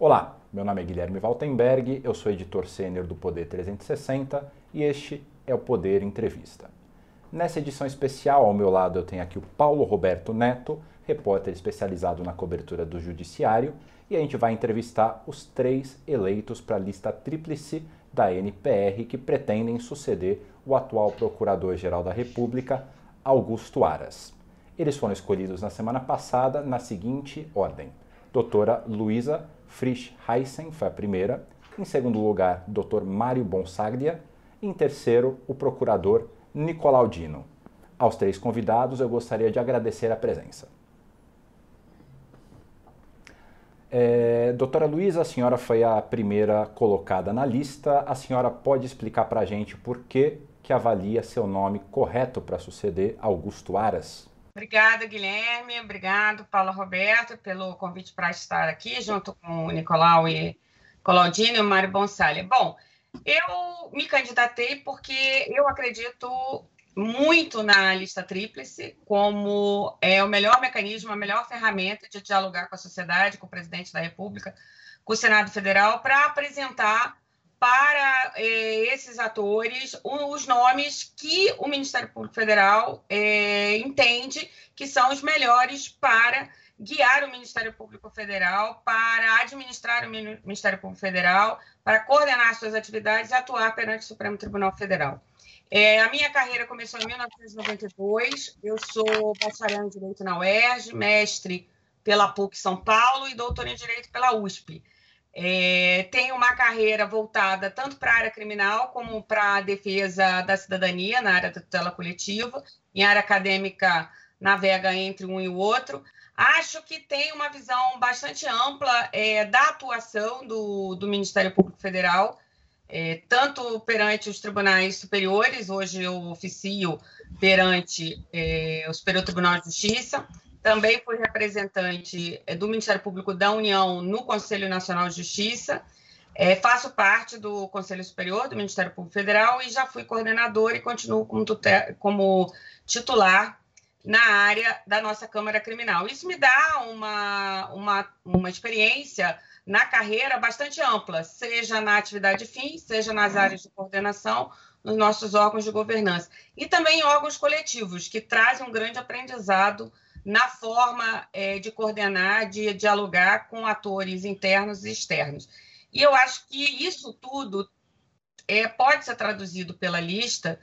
Olá, meu nome é Guilherme Valtenberg, eu sou editor sênior do Poder 360 e este é o Poder Entrevista. Nessa edição especial, ao meu lado eu tenho aqui o Paulo Roberto Neto, repórter especializado na cobertura do Judiciário, e a gente vai entrevistar os três eleitos para a lista tríplice da NPR que pretendem suceder o atual Procurador-Geral da República, Augusto Aras. Eles foram escolhidos na semana passada na seguinte ordem: doutora Luísa Frisch Heissen foi a primeira, em segundo lugar, Dr. Mário Bonsaglia, e em terceiro, o procurador Nicolau Dino. Aos três convidados, eu gostaria de agradecer a presença. É, doutora Luísa, a senhora foi a primeira colocada na lista. A senhora pode explicar para a gente por que, que avalia seu nome correto para suceder Augusto Aras? Obrigada, Guilherme. Obrigado, Paulo Roberto, pelo convite para estar aqui, junto com o Nicolau e Claudine e o Mário Bonsalha. Bom, eu me candidatei porque eu acredito muito na lista tríplice como é o melhor mecanismo, a melhor ferramenta de dialogar com a sociedade, com o presidente da República, com o Senado Federal, para apresentar para eh, esses atores os nomes que o Ministério Público Federal eh, entende que são os melhores para guiar o Ministério Público Federal, para administrar o Ministério Público Federal, para coordenar suas atividades e atuar perante o Supremo Tribunal Federal. É, a minha carreira começou em 1992. Eu sou bacharel em Direito na UERJ, mestre pela PUC São Paulo e doutor em Direito pela USP. É, tem uma carreira voltada tanto para a área criminal como para a defesa da cidadania, na área da tutela coletiva. Em área acadêmica, navega entre um e o outro. Acho que tem uma visão bastante ampla é, da atuação do, do, Ministério Público Federal, é, tanto perante os tribunais superiores, hoje eu oficio perante é, o Superior Tribunal de Justiça, também fui representante é, do Ministério Público da União no Conselho Nacional de Justiça. É, faço parte do Conselho Superior do Ministério Público Federal e já fui coordenador e continuo como, como titular na área da nossa Câmara Criminal. Isso me dá uma, uma, uma experiência na carreira bastante ampla, seja na atividade fim, seja nas áreas de coordenação, nos nossos órgãos de governança, e também órgãos coletivos, que trazem um grande aprendizado na forma é, de coordenar, de dialogar com atores internos e externos. E eu acho que isso tudo é, pode ser traduzido pela lista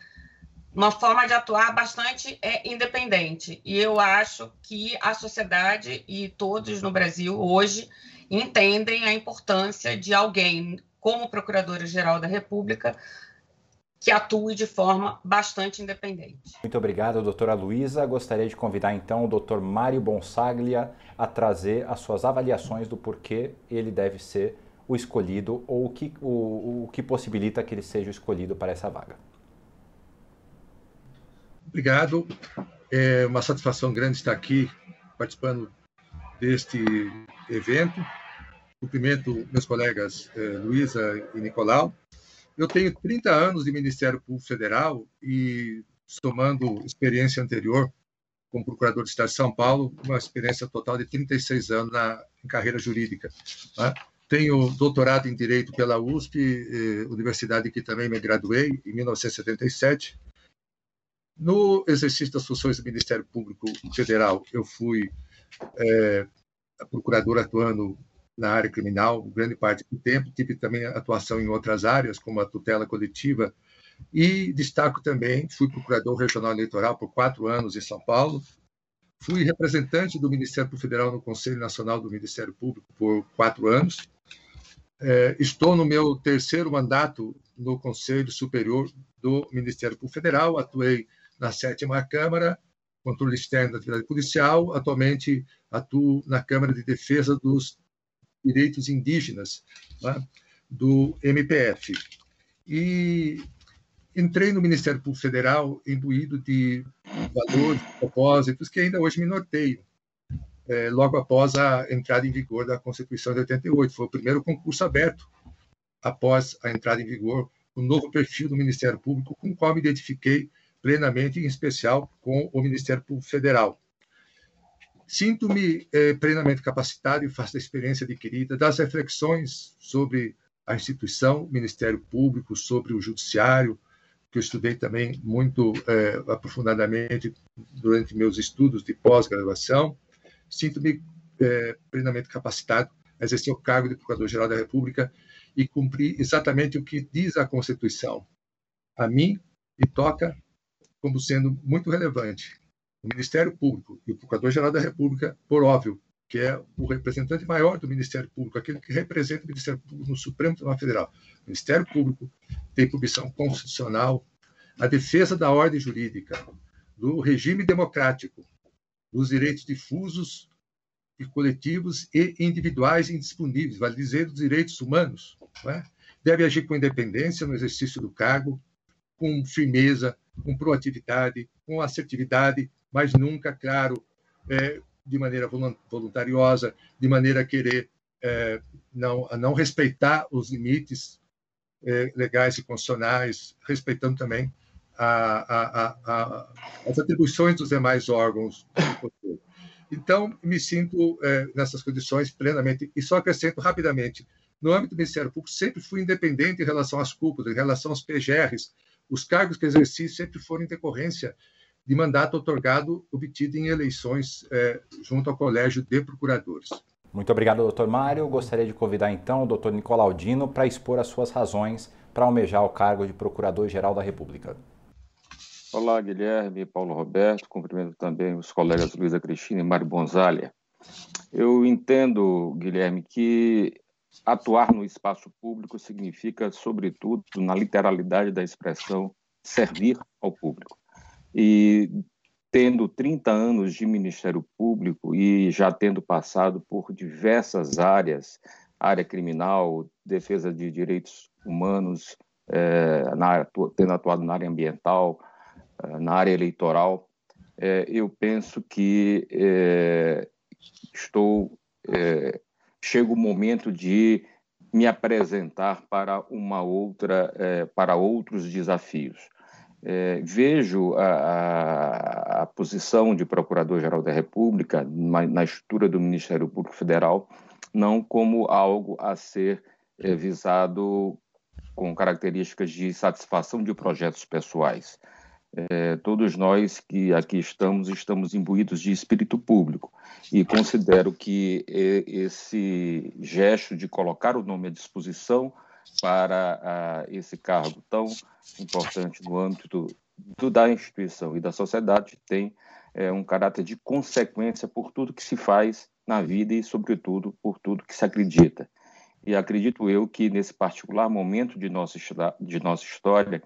uma forma de atuar bastante é, independente. E eu acho que a sociedade e todos no Brasil hoje entendem a importância de alguém como Procuradora-Geral da República que atue de forma bastante independente. Muito obrigado, doutora Luísa. Gostaria de convidar então o doutor Mário Bonsaglia a trazer as suas avaliações do porquê ele deve ser o escolhido ou o que, o, o que possibilita que ele seja escolhido para essa vaga. Obrigado. É uma satisfação grande estar aqui participando deste evento. Cumprimento meus colegas eh, Luísa e Nicolau eu tenho 30 anos de Ministério Público Federal e, somando experiência anterior como procurador de Estado de São Paulo, uma experiência total de 36 anos na, em carreira jurídica. Né? Tenho doutorado em Direito pela USP, eh, universidade que também me graduei, em 1977. No exercício das funções do Ministério Público Federal, eu fui eh, procurador atuando na área criminal, grande parte do tempo, tive também atuação em outras áreas, como a tutela coletiva, e destaco também, fui procurador regional eleitoral por quatro anos em São Paulo, fui representante do Ministério Federal no Conselho Nacional do Ministério Público por quatro anos, é, estou no meu terceiro mandato no Conselho Superior do Ministério Público Federal, atuei na sétima Câmara, controle externo da atividade policial, atualmente atuo na Câmara de Defesa dos direitos indígenas né, do MPF. E entrei no Ministério Público Federal imbuído de valores, propósitos que ainda hoje me norteiam. É, logo após a entrada em vigor da Constituição de 88. Foi o primeiro concurso aberto após a entrada em vigor o novo perfil do Ministério Público, com o qual me identifiquei plenamente, em especial com o Ministério Público Federal. Sinto-me é, plenamente capacitado e faço da experiência adquirida, das reflexões sobre a instituição, Ministério Público, sobre o Judiciário, que eu estudei também muito é, aprofundadamente durante meus estudos de pós-graduação. Sinto-me é, plenamente capacitado a exercer o cargo de Procurador-Geral da República e cumprir exatamente o que diz a Constituição. A mim me toca como sendo muito relevante o Ministério Público e o Procurador-Geral da República, por óbvio, que é o representante maior do Ministério Público, aquele que representa o Ministério Público no Supremo Tribunal Federal. O Ministério Público tem publicação constitucional, a defesa da ordem jurídica, do regime democrático, dos direitos difusos e coletivos e individuais indisponíveis, vale dizer, dos direitos humanos. É? Deve agir com independência no exercício do cargo, com firmeza, com proatividade, com assertividade, mas nunca, claro, é, de maneira voluntariosa, de maneira a querer é, não, a não respeitar os limites é, legais e constitucionais, respeitando também a, a, a, as atribuições dos demais órgãos. Então, me sinto é, nessas condições plenamente. E só acrescento rapidamente: no âmbito do Ministério Público, sempre fui independente em relação às cúpulas, em relação aos PGRs. Os cargos que exerci sempre foram em decorrência de mandato otorgado obtido em eleições é, junto ao Colégio de Procuradores. Muito obrigado, doutor Mário. Gostaria de convidar então o doutor Nicolaudino para expor as suas razões para almejar o cargo de Procurador-Geral da República. Olá, Guilherme, Paulo Roberto, cumprimento também os colegas Luísa Cristina e Mário Bonzalha. Eu entendo, Guilherme, que atuar no espaço público significa, sobretudo, na literalidade da expressão, servir ao público. E tendo 30 anos de Ministério Público e já tendo passado por diversas áreas, área criminal, defesa de direitos humanos, é, na, tendo atuado na área ambiental, eh, na área eleitoral, é, eu penso que é, estou chega o momento de me apresentar para uma outra para outros desafios é, vejo a, a, a, posição de Procurador-Geral da República na, na, estrutura do Ministério Público Federal não como algo a ser é, visado com características de satisfação de projetos pessoais. É, todos nós que aqui estamos, estamos imbuídos de espírito público e considero que esse gesto de colocar o nome à disposição para esse cargo tão importante no âmbito do, da instituição e da sociedade tem é, um caráter de consequência por tudo que se faz na vida e, sobretudo, por tudo que se acredita. E acredito eu que, nesse particular momento de nossa, de nossa história,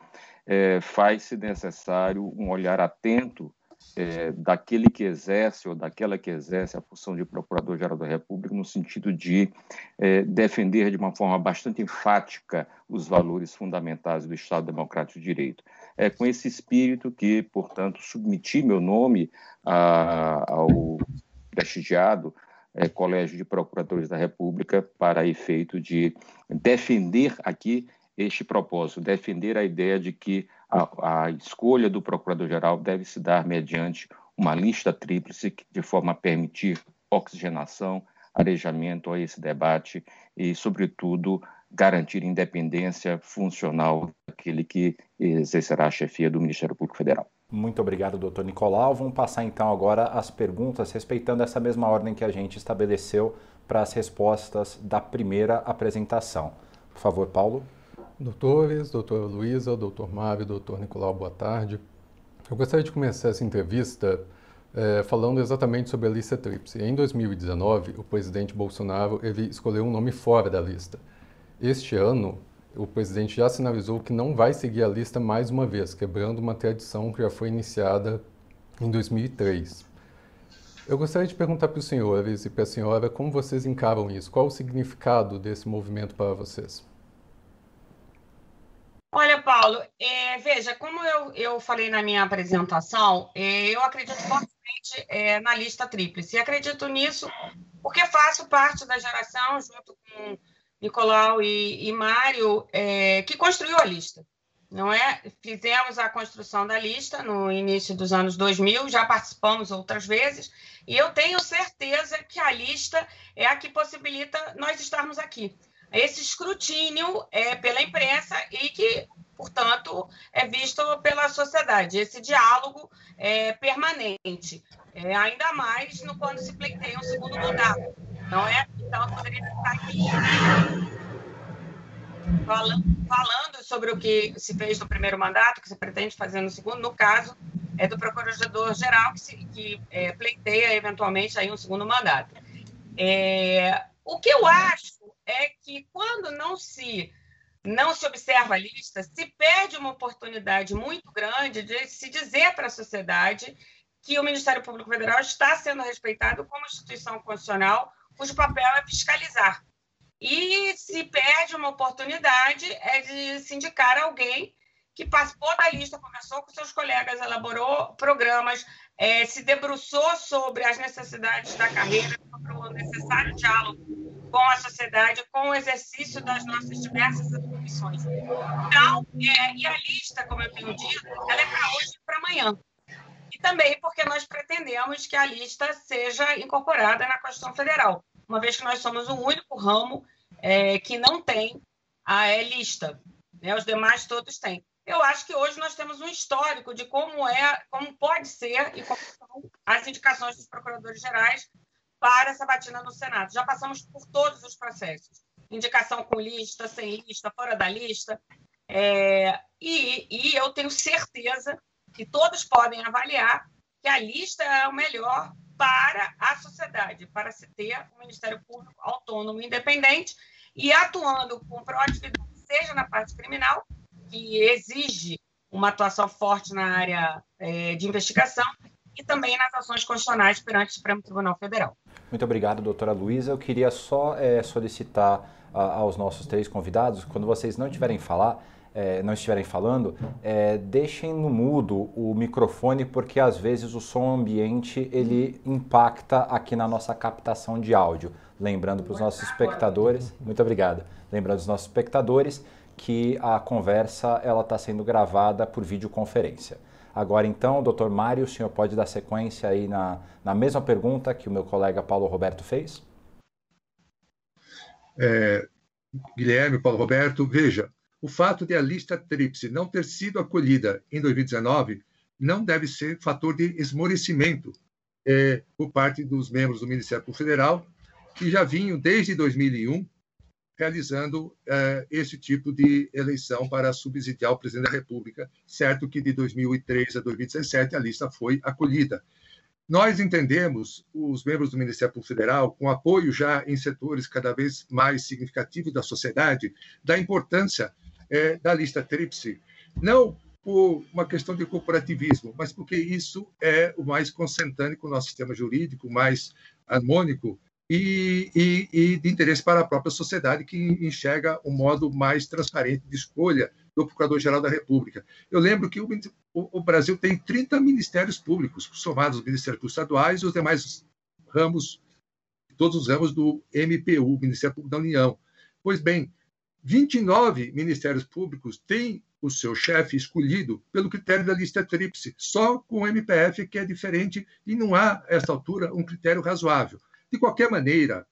é, faz-se necessário um olhar atento é, daquele que exerce ou daquela que exerce a função de Procurador-Geral da República, no sentido de é, defender de uma forma bastante enfática os valores fundamentais do Estado Democrático de Direito. É com esse espírito que, portanto, submeti meu nome a, ao prestigiado é, Colégio de Procuradores da República para efeito de defender aqui este propósito, defender a ideia de que a, a escolha do procurador-geral deve se dar mediante uma lista tríplice de forma a permitir oxigenação, arejamento a esse debate e, sobretudo, garantir independência funcional daquele que exercerá a chefia do Ministério Público Federal. Muito obrigado, doutor Nicolau. Vamos passar então agora as perguntas, respeitando essa mesma ordem que a gente estabeleceu para as respostas da primeira apresentação. Por favor, Paulo. Doutores, doutora Luísa, doutor Mário, doutor Nicolau, boa tarde. Eu gostaria de começar essa entrevista é, falando exatamente sobre a lista tríplice. Em 2019, o presidente Bolsonaro ele escolheu um nome fora da lista. Este ano, o presidente já sinalizou que não vai seguir a lista mais uma vez, quebrando uma tradição que já foi iniciada em 2003. Eu gostaria de perguntar para os senhores e para a senhora como vocês encaram isso, qual o significado desse movimento para vocês? Olha, Paulo, é, veja, como eu, eu falei na minha apresentação, é, eu acredito fortemente é, na lista tríplice. E acredito nisso porque faço parte da geração, junto com Nicolau e, e Mário, é, que construiu a lista. não é? Fizemos a construção da lista no início dos anos 2000, já participamos outras vezes, e eu tenho certeza que a lista é a que possibilita nós estarmos aqui. Esse escrutínio é pela imprensa e que, é visto pela sociedade, esse diálogo é permanente, é, ainda mais no quando se pleiteia um segundo mandato, não é? Então, eu poderia estar aqui falando, falando sobre o que se fez no primeiro mandato, que se pretende fazer no segundo, no caso é do procurador-geral que, se, que é, pleiteia eventualmente aí um segundo mandato. É, o que eu acho é que quando não se não se observa a lista, se perde uma oportunidade muito grande de se dizer para a sociedade que o Ministério Público Federal está sendo respeitado como instituição constitucional cujo papel é fiscalizar. E se perde uma oportunidade é de se indicar alguém que participou da lista, conversou com seus colegas, elaborou programas, é, se debruçou sobre as necessidades da carreira, sobre o necessário diálogo com a sociedade, com o exercício das nossas diversas atribuições. Então, é, e a lista, como eu tenho dito, ela é para hoje e para amanhã. E também porque nós pretendemos que a lista seja incorporada na Constituição Federal uma vez que nós somos o único ramo é, que não tem a é, lista. Né? Os demais todos têm. Eu acho que hoje nós temos um histórico de como é, como pode ser e como são as indicações dos procuradores gerais para essa batina no Senado. Já passamos por todos os processos. Indicação com lista, sem lista, fora da lista. É, e, e eu tenho certeza que todos podem avaliar que a lista é o melhor para a sociedade, para se ter um Ministério Público autônomo, independente e atuando com proatividade, seja na parte criminal, que exige uma atuação forte na área é, de investigação, e também nas ações constitucionais perante o Supremo Tribunal Federal. Muito obrigado, doutora Luísa. Eu queria só é, solicitar a, aos nossos três convidados, quando vocês não tiverem falar, é, não estiverem falando, é, deixem no mudo o microfone, porque às vezes o som ambiente ele impacta aqui na nossa captação de áudio. Lembrando para os nossos espectadores, muito obrigado. Lembrando os nossos espectadores que a conversa ela está sendo gravada por videoconferência. Agora então, doutor Mário, o senhor pode dar sequência aí na, na mesma pergunta que o meu colega Paulo Roberto fez? É, Guilherme, Paulo Roberto, veja, o fato de a lista tríplice não ter sido acolhida em 2019 não deve ser fator de esmorecimento é, por parte dos membros do Ministério Público Federal, que já vinham desde 2001 realizando é, esse tipo de eleição para subsidiar o presidente da República, certo que de 2003 a 2017 a lista foi acolhida. Nós entendemos, os membros do Ministério Público Federal, com apoio já em setores cada vez mais significativos da sociedade, da importância é, da lista tríplice, não por uma questão de corporativismo, mas porque isso é o mais consentâneo com o nosso sistema jurídico, mais harmônico e, e, e, de interesse para a própria sociedade, que enxerga um modo mais transparente de escolha do Procurador-Geral da República. Eu lembro que o, o, Brasil tem 30 ministérios públicos, somados os ministérios estaduais e os demais ramos, todos os ramos do MPU, Ministério Público da União. Pois bem, 29 ministérios públicos têm o seu chefe escolhido pelo critério da lista tríplice, só com o MPF que é diferente e não há, a esta altura, um critério razoável. De qualquer maneira,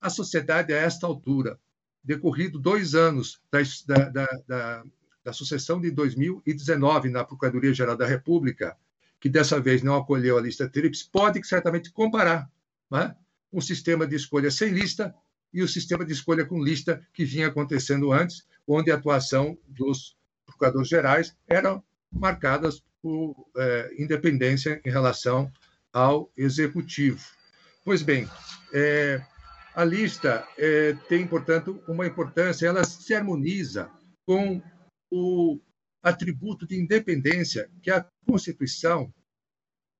a sociedade, a esta altura, decorrido dois anos da, da, da, da sucessão de 2019 na Procuradoria-Geral da República, que dessa vez não acolheu a lista tríplice, pode certamente comparar né, um sistema de escolha sem lista e o sistema de escolha com lista que vinha acontecendo antes, onde a atuação dos procuradores gerais era marcadas por é, independência em relação ao executivo. Pois bem, é, a lista é, tem, portanto, uma importância, ela se harmoniza com o atributo de independência que a Constituição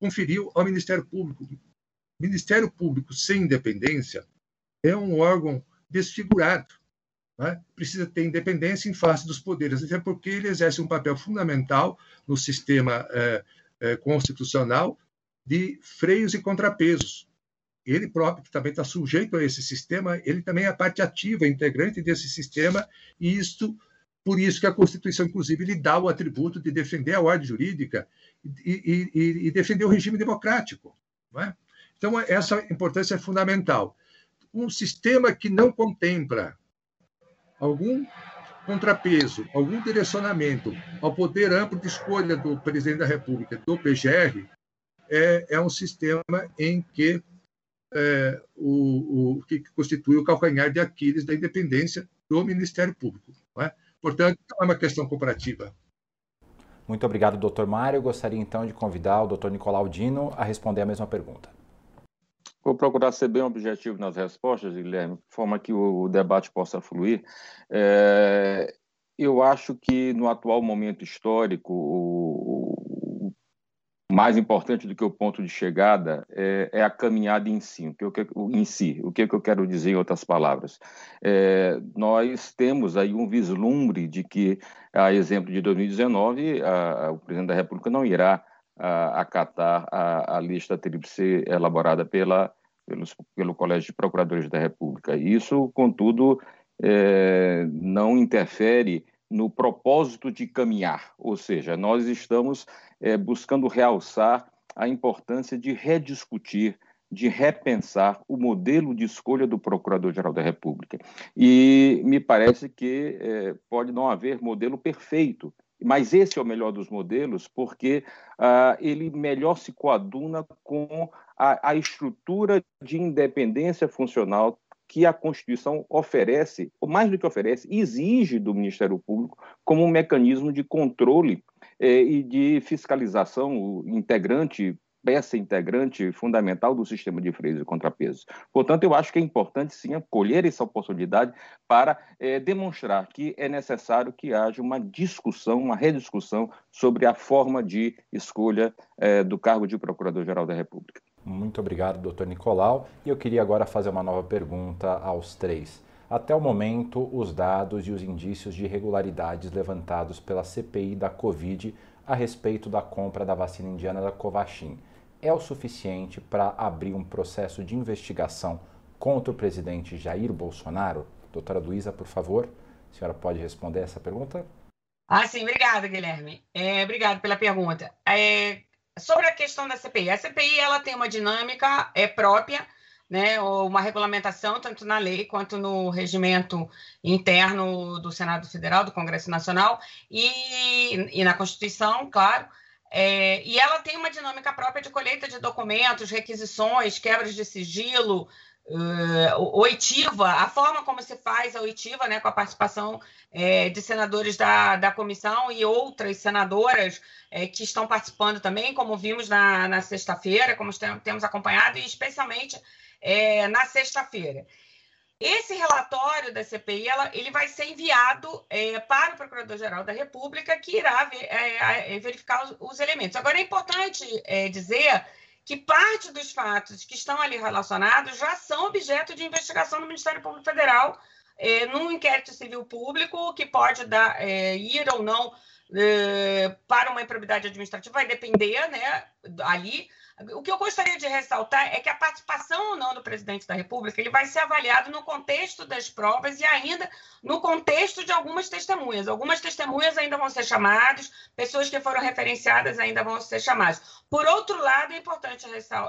conferiu ao Ministério Público. Ministério Público sem independência é um órgão desfigurado. Né? Precisa ter independência em face dos poderes, até porque ele exerce um papel fundamental no sistema é, é, constitucional de freios e contrapesos. Ele próprio, que também está sujeito a esse sistema, ele também é parte ativa, integrante desse sistema, e isto por isso que a Constituição, inclusive, lhe dá o atributo de defender a ordem jurídica e, e, e defender o regime democrático. É? Então, essa importância é fundamental. Um sistema que não contempla algum contrapeso, algum direcionamento ao poder amplo de escolha do presidente da República, do PGR, é, é um sistema em que é, o, o, que constitui o calcanhar de Aquiles da independência do Ministério Público. É? Portanto, não é uma questão comparativa. Muito obrigado, doutor Mário. Eu gostaria então de convidar o doutor Nicolau Dino a responder a mesma pergunta. Vou procurar ser bem objetivo nas respostas, Guilherme, de forma que o debate possa fluir. É, eu acho que no atual momento histórico, o, mais importante do que o ponto de chegada é, é a caminhada em si. O que, eu, em si. O que, eu quero dizer em outras palavras? É, nós temos aí um vislumbre de que, a exemplo de 2019, a, a, o presidente da República não irá a, acatar a, a lista tríplice elaborada pela, pelos, pelo Colégio de Procuradores da República. Isso, contudo, é, não interfere no propósito de caminhar, ou seja, nós estamos é, buscando realçar a importância de rediscutir, de repensar o modelo de escolha do Procurador-Geral da República. E me parece que é, pode não haver modelo perfeito, mas esse é o melhor dos modelos porque ah, ele melhor se coaduna com a, a estrutura de independência funcional que a Constituição oferece, ou mais do que oferece, exige do Ministério Público como um mecanismo de controle eh, e de fiscalização integrante, peça integrante fundamental do sistema de freios e contrapesos. Portanto, eu acho que é importante, sim, acolher essa oportunidade para eh, demonstrar que é necessário que haja uma discussão, uma rediscussão sobre a forma de escolha eh, do cargo de Procurador-Geral da República. Muito obrigado, doutor Nicolau. E eu queria agora fazer uma nova pergunta aos três. Até o momento, os dados e os indícios de irregularidades levantados pela CPI da Covid a respeito da compra da vacina indiana da Covaxin é o suficiente para abrir um processo de investigação contra o presidente Jair Bolsonaro? Doutora Luísa, por favor, a senhora pode responder essa pergunta? Ah, sim, obrigada, Guilherme. É, obrigado pela pergunta. É, sobre a questão da CPI, a CPI ela tem uma dinâmica é própria, né, uma regulamentação tanto na lei quanto no regimento interno do Senado Federal, do Congresso Nacional e, e na Constituição, claro. É, e ela tem uma dinâmica própria de colheita de documentos, requisições, quebras de sigilo, uh, oitiva, a forma como se faz a oitiva, né, com a participação é, de senadores da, da comissão e outras senadoras é, que estão participando também, como vimos na, na sexta-feira, como temos acompanhado, e especialmente é, na sexta-feira. Esse relatório da CPI ela, ele vai ser enviado é, para o Procurador-Geral da República, que irá ver, é, verificar os, os, elementos. Agora, é importante é, dizer que parte dos fatos que estão ali relacionados já são objeto de investigação do Ministério Público Federal é, num inquérito civil público que pode dar, é, ir ou não para uma improbidade administrativa, vai depender né, ali. O que eu gostaria de ressaltar é que a participação ou não do presidente da República ele vai ser avaliado no contexto das provas e ainda no contexto de algumas testemunhas. Algumas testemunhas ainda vão ser chamadas, pessoas que foram referenciadas ainda vão ser chamadas. Por outro lado, é importante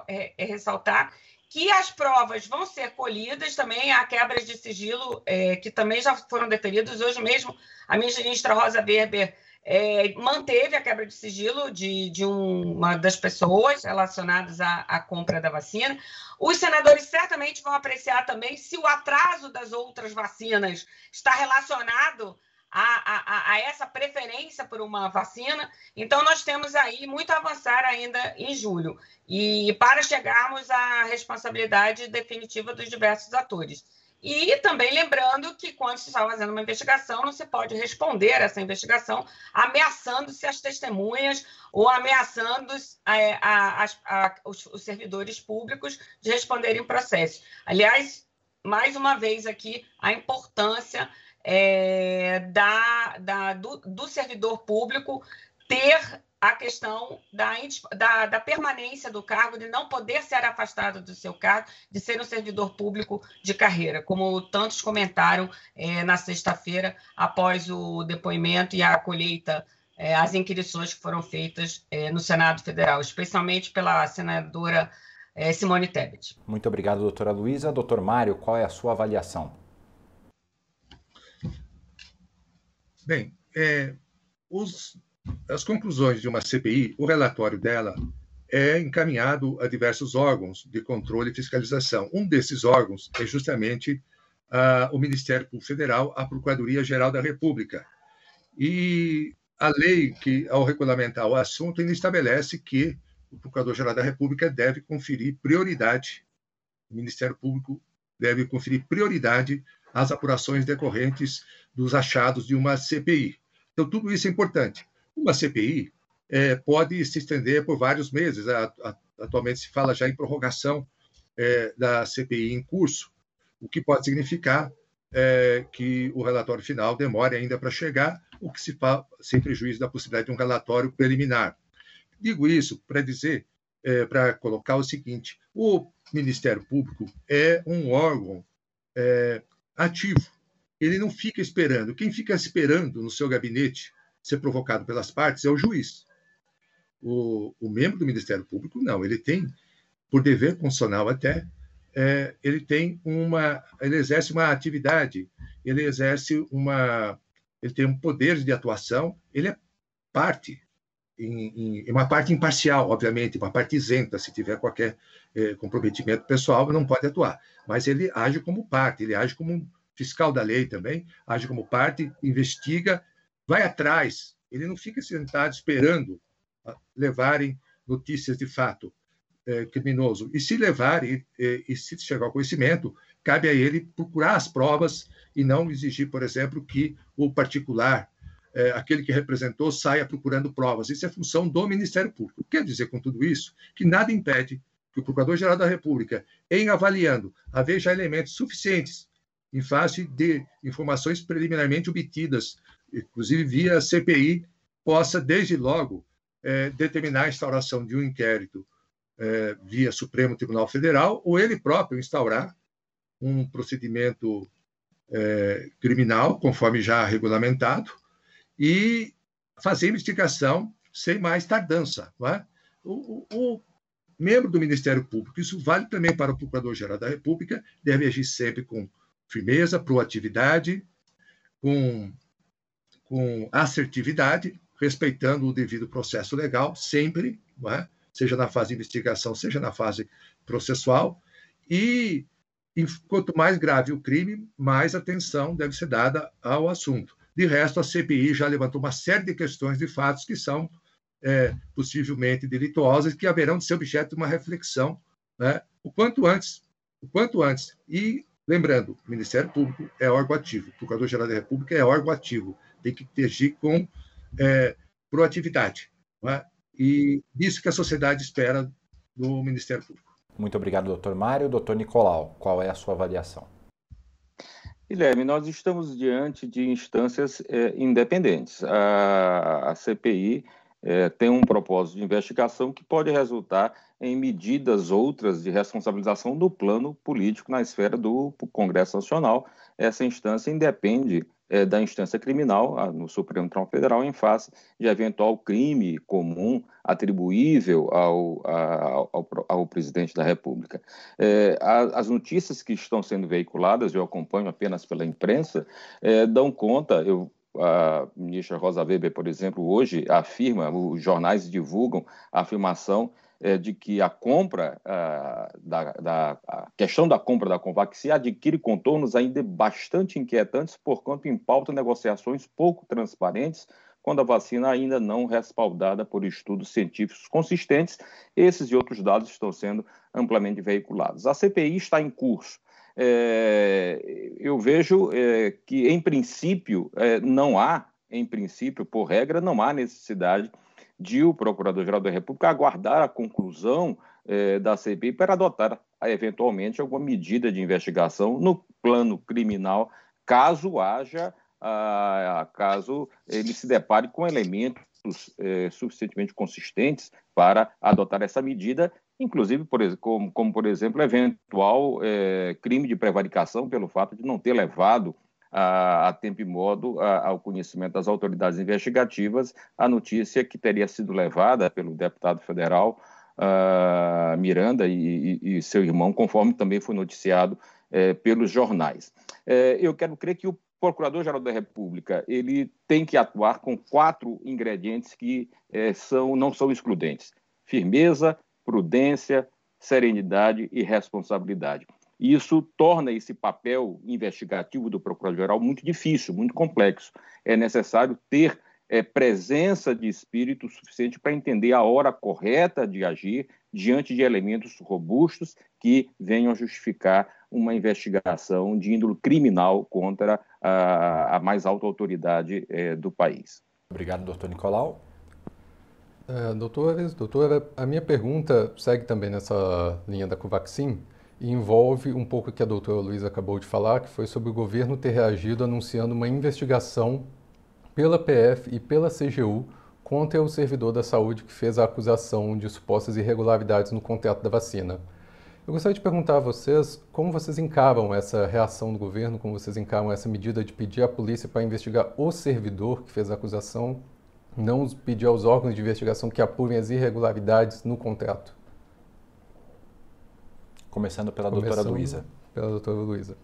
é, é ressaltar que as provas vão ser colhidas também, há quebras de sigilo é, que também já foram deferidas. Hoje mesmo, a ministra Rosa Weber é, manteve a quebra de sigilo de, de um, uma das pessoas relacionadas à, à, compra da vacina. Os senadores certamente vão apreciar também se o atraso das outras vacinas está relacionado a, a, a, essa preferência por uma vacina. Então, nós temos aí muito a avançar ainda em julho, e para chegarmos à responsabilidade definitiva dos diversos atores. E também lembrando que, quando se está fazendo uma investigação, não se pode responder a essa investigação ameaçando-se as testemunhas ou ameaçando é, a, a, a, os, os servidores públicos de responderem processo. Aliás, mais uma vez aqui, a importância é, da, da do, do, servidor público ter a questão da, da, da, permanência do cargo, de não poder ser afastado do seu cargo, de ser um servidor público de carreira, como tantos comentaram é, na sexta-feira, após o depoimento e a colheita, é, as inquirições que foram feitas é, no Senado Federal, especialmente pela senadora é, Simone Tebet. Muito obrigado, doutora Luísa. Doutor Mário, qual é a sua avaliação? Bem, é, os as conclusões de uma CPI, o relatório dela é encaminhado a diversos órgãos de controle e fiscalização. Um desses órgãos é justamente uh, o Ministério Público Federal, a Procuradoria-Geral da República. E a lei que, ao regulamentar o assunto, ainda estabelece que o Procurador-Geral da República deve conferir prioridade, o Ministério Público deve conferir prioridade às apurações decorrentes dos achados de uma CPI. Então, tudo isso é importante. Uma CPI é, pode se estender por vários meses. A, a, atualmente se fala já em prorrogação é, da CPI em curso, o que pode significar é, que o relatório final demore ainda para chegar, o que se fala sem prejuízo da possibilidade de um relatório preliminar. Digo isso para dizer, é, para colocar o seguinte: o Ministério Público é um órgão é, ativo. Ele não fica esperando. Quem fica esperando no seu gabinete ser provocado pelas partes é o juiz. O, o membro do Ministério Público, não, ele tem, por dever constitucional até, é, ele tem uma, ele exerce uma atividade, ele exerce uma, ele tem um poder de atuação, ele é parte, em, em, uma parte imparcial, obviamente, uma parte isenta, se tiver qualquer é, comprometimento pessoal, não pode atuar, mas ele age como parte, ele age como fiscal da lei também, age como parte, investiga vai atrás, ele não fica sentado esperando levarem notícias de fato é, criminoso. E se levarem, e, e, se chegar ao conhecimento, cabe a ele procurar as provas e não exigir, por exemplo, que o particular, é, aquele que representou, saia procurando provas. Isso é função do Ministério Público. Quer dizer, com tudo isso, que nada impede que o Procurador-Geral da República, em avaliando, já elementos suficientes em face de informações preliminarmente obtidas inclusive via CPI, possa, desde logo, é, determinar a instauração de um inquérito é, via Supremo Tribunal Federal, ou ele próprio instaurar um procedimento é, criminal, conforme já regulamentado, e fazer investigação sem mais tardança. É? O, o, o, membro do Ministério Público, isso vale também para o Procurador-Geral da República, deve agir sempre com firmeza, proatividade, com com assertividade, respeitando o devido processo legal, sempre, é? seja na fase de investigação, seja na fase processual, e, e quanto mais grave o crime, mais atenção deve ser dada ao assunto. De resto, a CPI já levantou uma série de questões de fatos que são é, possivelmente delituosas, que haverão de ser objeto de uma reflexão né, o quanto antes, o quanto antes. E lembrando, o Ministério Público é órgão ativo, o Procurador-Geral da República é órgão ativo tem que agir com é, proatividade. É? E isso que a sociedade espera do Ministério Público. Muito obrigado, doutor Mário. Doutor Nicolau, qual é a sua avaliação? Guilherme, nós estamos diante de instâncias é, independentes. A, a CPI é, tem um propósito de investigação que pode resultar em medidas outras de responsabilização do plano político na esfera do Congresso Nacional. Essa instância independe é, da instância criminal no Supremo Tribunal Federal em face de eventual crime comum atribuível ao, ao, ao presidente da República. É, as notícias que estão sendo veiculadas, eu acompanho apenas pela imprensa, é, dão conta, eu a ministra Rosa Weber, por exemplo, hoje afirma, os jornais divulgam a afirmação é, de que a compra, a, da, da a questão da compra da Covaxin adquire contornos ainda bastante inquietantes, porquanto em pauta negociações pouco transparentes, quando a vacina ainda não respaldada por estudos científicos consistentes. Esses e outros dados estão sendo amplamente veiculados. A CPI está em curso. É, eu vejo é, que, em princípio, é, não há, em princípio, por regra, não há necessidade de o Procurador-Geral da República aguardar a conclusão eh, da CPI para adotar, eventualmente, alguma medida de investigação no plano criminal, caso haja, ah, caso ele se depare com elementos é, suficientemente consistentes para adotar essa medida, inclusive, por, como, como, por exemplo, eventual é, crime de prevaricação pelo fato de não ter levado a, a tempo e modo a, ao conhecimento das autoridades investigativas a notícia que teria sido levada pelo deputado federal uh, Miranda e, e, e, seu irmão, conforme também foi noticiado é, pelos jornais. É, eu quero crer que o Procurador-Geral da República ele tem que atuar com quatro ingredientes que é, são, não são excludentes: firmeza, prudência, serenidade e responsabilidade. E isso torna esse papel investigativo do Procurador-Geral muito difícil, muito complexo. É necessário ter é, presença de espírito suficiente para entender a hora correta de agir diante de elementos robustos que venham justificar uma investigação de índole criminal contra a, a mais alta autoridade é, do país. Obrigado, doutor Nicolau. É, doutores, doutora, a minha pergunta segue também nessa linha da Covaxin e envolve um pouco o que a doutora Luiza acabou de falar, que foi sobre o governo ter reagido anunciando uma investigação pela PF e pela CGU contra o servidor da saúde que fez a acusação de supostas irregularidades no contrato da vacina. Eu gostaria de perguntar a vocês como vocês encaram essa reação do governo, como vocês encaram essa medida de pedir à polícia para investigar o servidor que fez a acusação, não pedir aos órgãos de investigação que apurem as irregularidades no contrato. Começando pela Começando doutora Luísa. Pela doutora Luísa.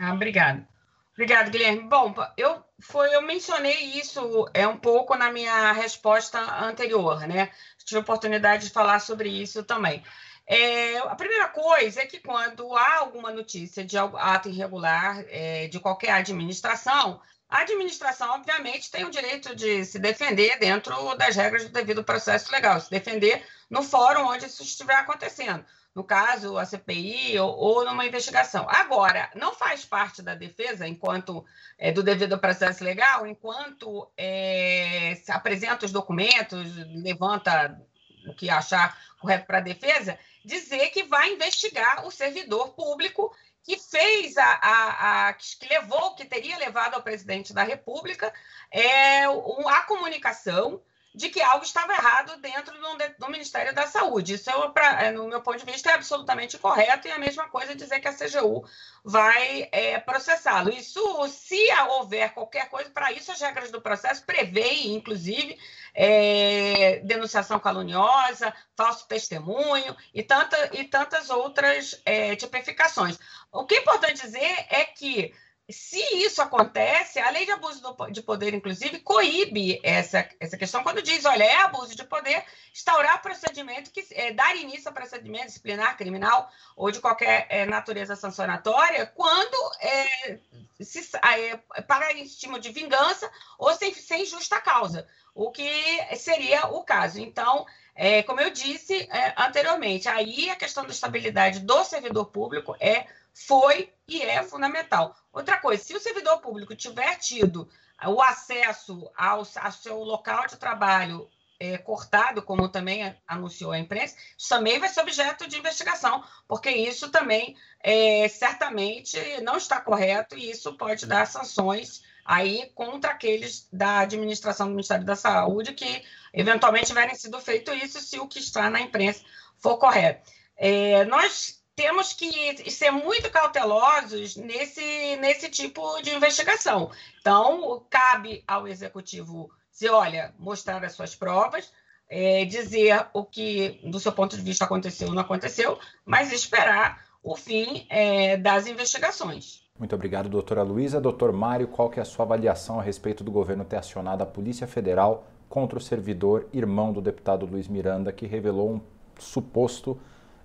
Ah, obrigada. Obrigada, Guilherme. Bom, eu, foi, eu mencionei isso é um pouco na minha resposta anterior, né? Tive a oportunidade de falar sobre isso também. É, a primeira coisa é que quando há alguma notícia de ato irregular é, de qualquer administração, a administração, obviamente, tem o direito de se defender dentro das regras do devido processo legal, se defender no fórum onde isso estiver acontecendo. No caso, a CPI ou, ou numa investigação. Agora, não faz parte da defesa, enquanto é, do devido processo legal, enquanto é, apresenta os documentos, levanta o que achar correto para a defesa, dizer que vai investigar o servidor público que fez a, a, a, que levou, que teria levado ao presidente da República é, a comunicação de que algo estava errado dentro do, do Ministério da Saúde. Isso, é, é, no meu ponto de vista, é absolutamente correto e a mesma coisa dizer que a CGU vai é, processá-lo. Isso, se houver qualquer coisa, para isso as regras do processo prevêem, inclusive, é, denunciação caluniosa, falso testemunho e, tanta, e tantas outras é, tipificações. O que é importante dizer é que se isso acontece, a lei de abuso de poder, inclusive, coíbe essa, essa questão quando diz, olha, é abuso de poder instaurar procedimento, que é, dar início a procedimento disciplinar, criminal ou de qualquer é, natureza sancionatória, quando é, se, é, para estímulo de vingança ou sem, sem justa causa, o que seria o caso. Então, é, como eu disse é, anteriormente, aí a questão da estabilidade do servidor público é foi e é fundamental. Outra coisa, se o servidor público tiver tido o acesso ao, ao seu local de trabalho é, cortado, como também anunciou a imprensa, isso também vai ser objeto de investigação, porque isso também é, certamente não está correto e isso pode dar sanções aí contra aqueles da administração do Ministério da Saúde que eventualmente tiverem sido feito isso se o que está na imprensa for correto. É, nós temos que ser muito cautelosos nesse, nesse tipo de investigação. Então, cabe ao executivo dizer, olha, mostrar as suas provas, é, dizer o que, do seu ponto de vista, aconteceu ou não aconteceu, mas esperar o fim é, das investigações. Muito obrigado, doutora Luísa. Doutor Mário, qual que é a sua avaliação a respeito do governo ter acionado a Polícia Federal contra o servidor irmão do deputado Luiz Miranda, que revelou um suposto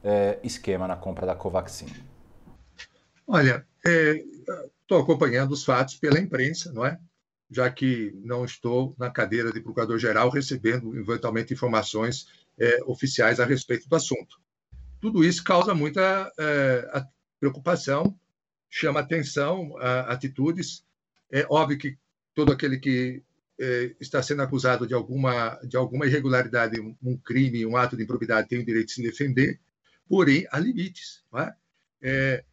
é, esquema na compra da Covaxin? Olha, estou é, acompanhando os fatos pela imprensa, não é? Já que não estou na cadeira de procurador-geral recebendo eventualmente informações é, oficiais a respeito do assunto. Tudo isso causa muita é, preocupação, chama atenção a atitudes. É óbvio que todo aquele que é, está sendo acusado de alguma, de alguma irregularidade, um crime, um ato de improbidade, tem o direito de se defender, porém há limites. É? é?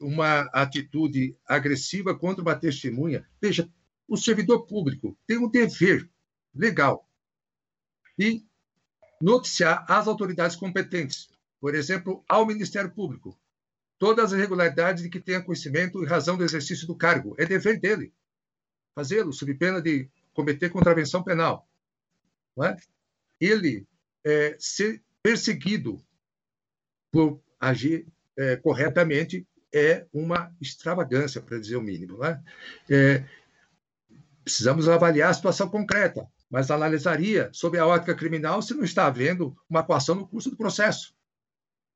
uma atitude agressiva contra uma testemunha. Veja, o servidor público tem um dever legal e noticiar às autoridades competentes, por exemplo, ao Ministério Público, todas as irregularidades de que tenha conhecimento em razão do exercício do cargo. É dever dele fazê-lo, sob pena de cometer contravenção penal. É? Ele é, ser perseguido por agir é, corretamente é uma extravagância, para dizer o mínimo. É? é? precisamos avaliar a situação concreta, mas analisaria, sob a ótica criminal, se não está havendo uma coação no curso do processo.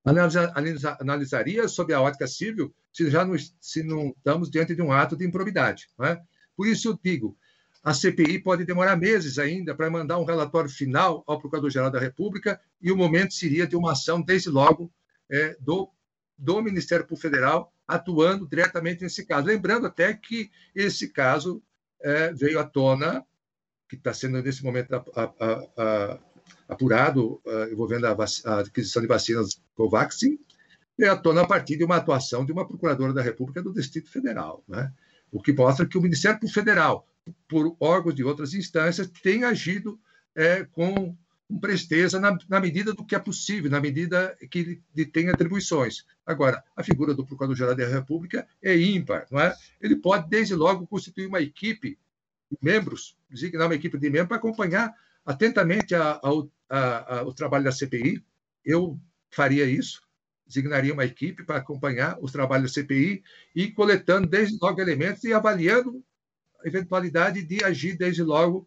Analisa, analisa, analisaria, sob a ótica civil, se já não, se não estamos diante de um ato de improbidade. É? Por isso eu digo, a CPI pode demorar meses ainda para mandar um relatório final ao Procurador-Geral da República e o momento seria de uma ação, desde logo, é, do, do Ministério Público Federal atuando diretamente nesse caso. Lembrando até que esse caso é, veio à tona, que está sendo nesse momento a, a, a, apurado, é, envolvendo a, aquisição de vacinas Covaxin, veio à tona a partir de uma atuação de uma procuradora da República do Distrito Federal. Né? O que mostra que o Ministério Público Federal por órgãos de outras instâncias, tem agido é, com, com presteza na, na, medida do que é possível, na medida que ele, tem atribuições. Agora, a figura do Procurador-Geral da República é ímpar, não é? Ele pode, desde logo, constituir uma equipe de membros, designar uma equipe de membros para acompanhar atentamente a, a, a, o trabalho da CPI. Eu faria isso, designaria uma equipe para acompanhar os trabalhos da CPI e coletando desde logo elementos e avaliando eventualidade de agir desde logo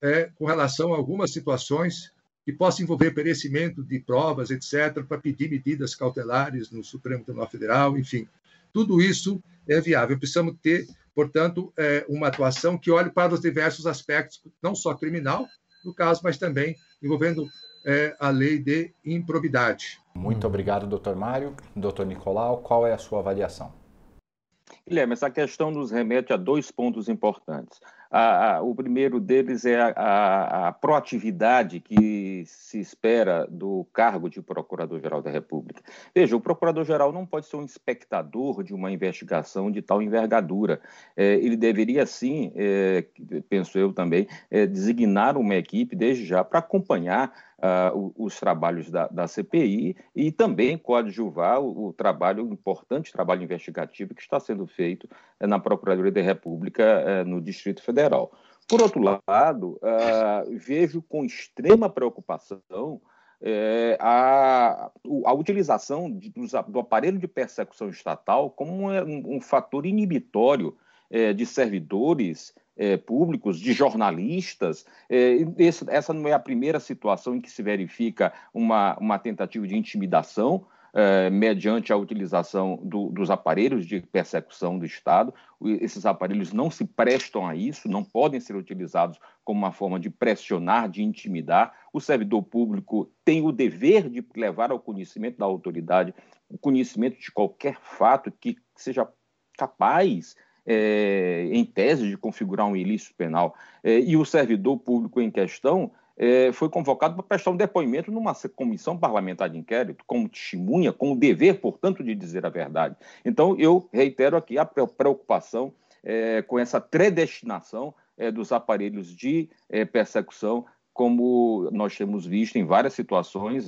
é, com relação a algumas situações que possam envolver perecimento de provas, etc., para pedir medidas cautelares no Supremo Tribunal Federal, enfim. Tudo isso é viável. Precisamos ter, portanto, é, uma atuação que olhe para os diversos aspectos, não só criminal, no caso, mas também envolvendo é, a lei de improbidade. Muito obrigado, doutor Mário. Doutor Nicolau, qual é a sua avaliação? Guilherme, essa questão nos remete a dois pontos importantes. A, a, o primeiro deles é a, a, proatividade que se espera do cargo de Procurador-Geral da República. Veja, o Procurador-Geral não pode ser um espectador de uma investigação de tal envergadura. É, ele deveria, sim, é, penso eu também, é, designar uma equipe desde já para acompanhar uh, os trabalhos da, da, CPI e também coadjuvar o, o, trabalho, importante trabalho investigativo que está sendo feito uh, na Procuradoria da República uh, no Distrito Federal. Por outro lado, vejo com extrema preocupação é, a, a, utilização de, do, aparelho de persecução estatal como um, um fator inibitório de servidores é, públicos, de jornalistas. É, esse, essa não é a primeira situação em que se verifica uma, uma tentativa de intimidação é, mediante a utilização do, dos aparelhos de persecução do Estado. Esses aparelhos não se prestam a isso, não podem ser utilizados como uma forma de pressionar, de intimidar. O servidor público tem o dever de levar ao conhecimento da autoridade o conhecimento de qualquer fato que seja capaz é, em tese de configurar um ilícito penal, é, e o servidor público em questão é, foi convocado para prestar um depoimento numa comissão parlamentar de inquérito, como testemunha, com o dever, portanto, de dizer a verdade. Então, eu reitero aqui a preocupação é, com essa predestinação é, dos aparelhos de é, persecução como nós temos visto em várias situações,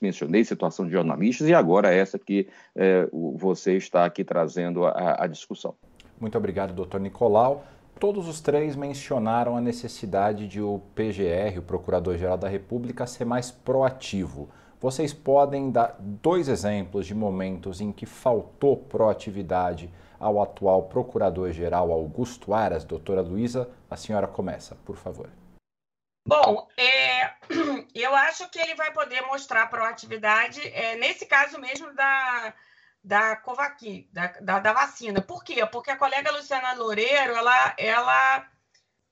mencionei situação de jornalistas e agora essa que é, você está aqui trazendo a discussão. Muito obrigado, doutor Nicolau. Todos os três mencionaram a necessidade de o PGR, o Procurador-Geral da República, ser mais proativo. Vocês podem dar dois exemplos de momentos em que faltou proatividade ao atual Procurador-Geral Augusto Aras? Doutora Luísa, a senhora começa, por favor. Bom, é, eu acho que ele vai poder mostrar proatividade é, nesse caso mesmo da da da, da, da, vacina. Por quê? Porque a colega Luciana Loureiro, ela, ela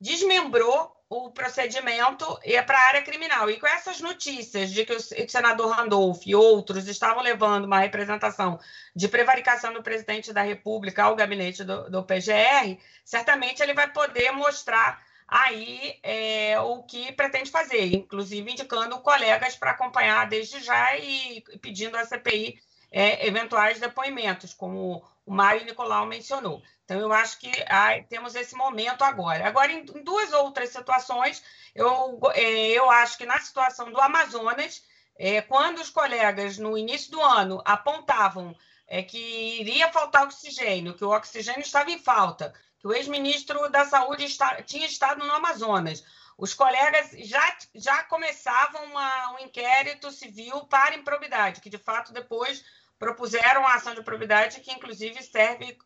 desmembrou o procedimento e para a área criminal. E com essas notícias de que o senador Randolph e outros estavam levando uma representação de prevaricação do presidente da República ao gabinete do, do PGR, certamente ele vai poder mostrar aí é, o que pretende fazer, inclusive indicando colegas para acompanhar desde já e pedindo à CPI é, eventuais depoimentos, como o Mário Nicolau mencionou. Então, eu acho que ah, temos esse momento agora. Agora, em, duas outras situações, eu, é, eu acho que na situação do Amazonas, é, quando os colegas, no início do ano, apontavam é, que iria faltar oxigênio, que o oxigênio estava em falta, que o ex-ministro da Saúde está, tinha estado no Amazonas, os colegas já, já começavam uma, um inquérito civil para improbidade, que de fato depois propuseram a ação de probidade, que inclusive serve,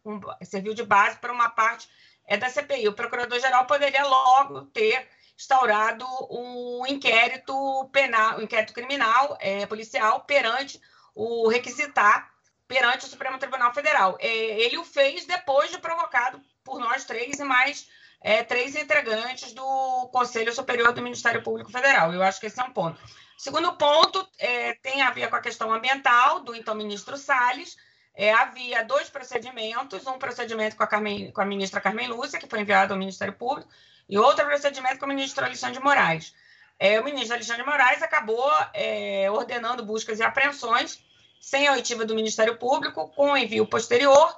serviu de base para uma parte é da CPI. O procurador-geral poderia logo ter instaurado um inquérito penal, um inquérito criminal, é, policial, perante o requisitar perante o Supremo Tribunal Federal. É, ele o fez depois de provocado por nós três e mais é, três integrantes do Conselho Superior do Ministério Público Federal. Eu acho que esse é um ponto. Segundo ponto é, tem a ver com a questão ambiental do então ministro Salles. É, havia dois procedimentos, um procedimento com a, Carmen, com a ministra Carmen Lúcia, que foi enviado ao Ministério Público, e outro procedimento com o ministro Alexandre de Moraes. É, o ministro Alexandre de Moraes acabou é, ordenando buscas e apreensões sem a oitiva do Ministério Público, com envio posterior,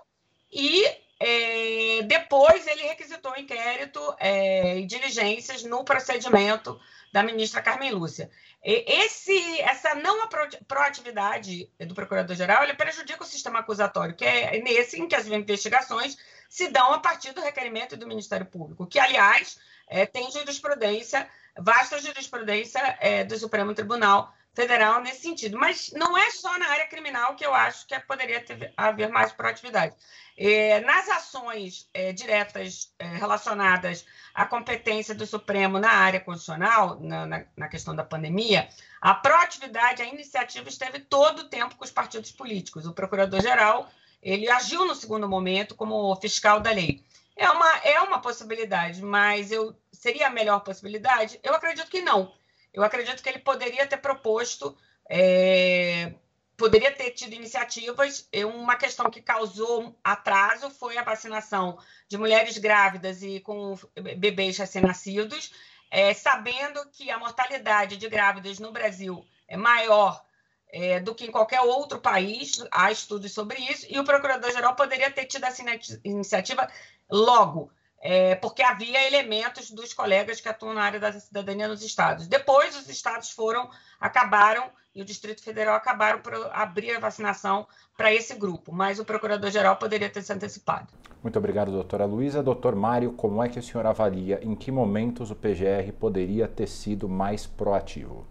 e é, depois ele requisitou inquérito é, e diligências no procedimento da ministra Carmen Lúcia. Esse, essa não proatividade do procurador-geral ele prejudica o sistema acusatório, que é nesse em que as investigações se dão a partir do requerimento do Ministério Público, que, aliás, é, tem jurisprudência, vasta jurisprudência é, do Supremo Tribunal Federal nesse sentido. Mas não é só na área criminal que eu acho que poderia ter, haver mais proatividade. É, nas ações é, diretas é, relacionadas à competência do Supremo na área constitucional, na, na, na, questão da pandemia, a proatividade, a iniciativa esteve todo o tempo com os partidos políticos. O procurador-geral ele agiu no segundo momento como fiscal da lei. É uma, é uma possibilidade, mas eu seria a melhor possibilidade? Eu acredito que não. Eu acredito que ele poderia ter proposto é, poderia ter tido iniciativas. Uma questão que causou atraso foi a vacinação de mulheres grávidas e com bebês recém-nascidos, é, sabendo que a mortalidade de grávidas no Brasil é maior é, do que em qualquer outro país, há estudos sobre isso, e o procurador-geral poderia ter tido essa iniciativa logo, é, porque havia elementos dos colegas que atuam na área da cidadania nos estados. Depois, os estados foram, acabaram e o Distrito Federal acabaram por abrir a vacinação para esse grupo, mas o Procurador-Geral poderia ter se antecipado. Muito obrigado, doutora Luísa. Doutor Mário, como é que o senhor avalia em que momentos o PGR poderia ter sido mais proativo?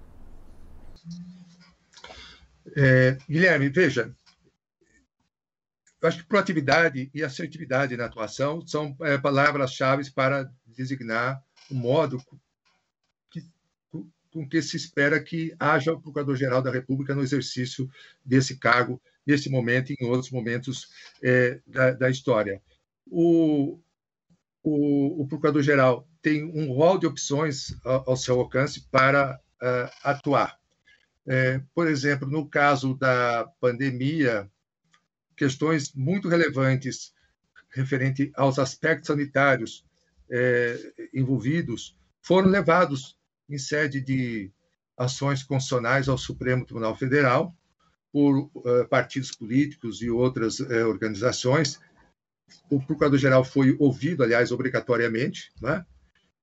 É, Guilherme, veja, eu acho que proatividade e assertividade na atuação são é, palavras-chave para designar o modo com que se espera que haja o Procurador-Geral da República no exercício desse cargo, nesse momento e em outros momentos é, da, da, história. O, o, o Procurador-Geral tem um rol de opções ao, ao seu alcance para uh, atuar. É, por exemplo, no caso da pandemia, questões muito relevantes referente aos aspectos sanitários é, envolvidos foram levados em sede de ações constitucionais ao Supremo Tribunal Federal por uh, partidos políticos e outras uh, organizações. O Procurador-Geral foi ouvido, aliás, obrigatoriamente, né?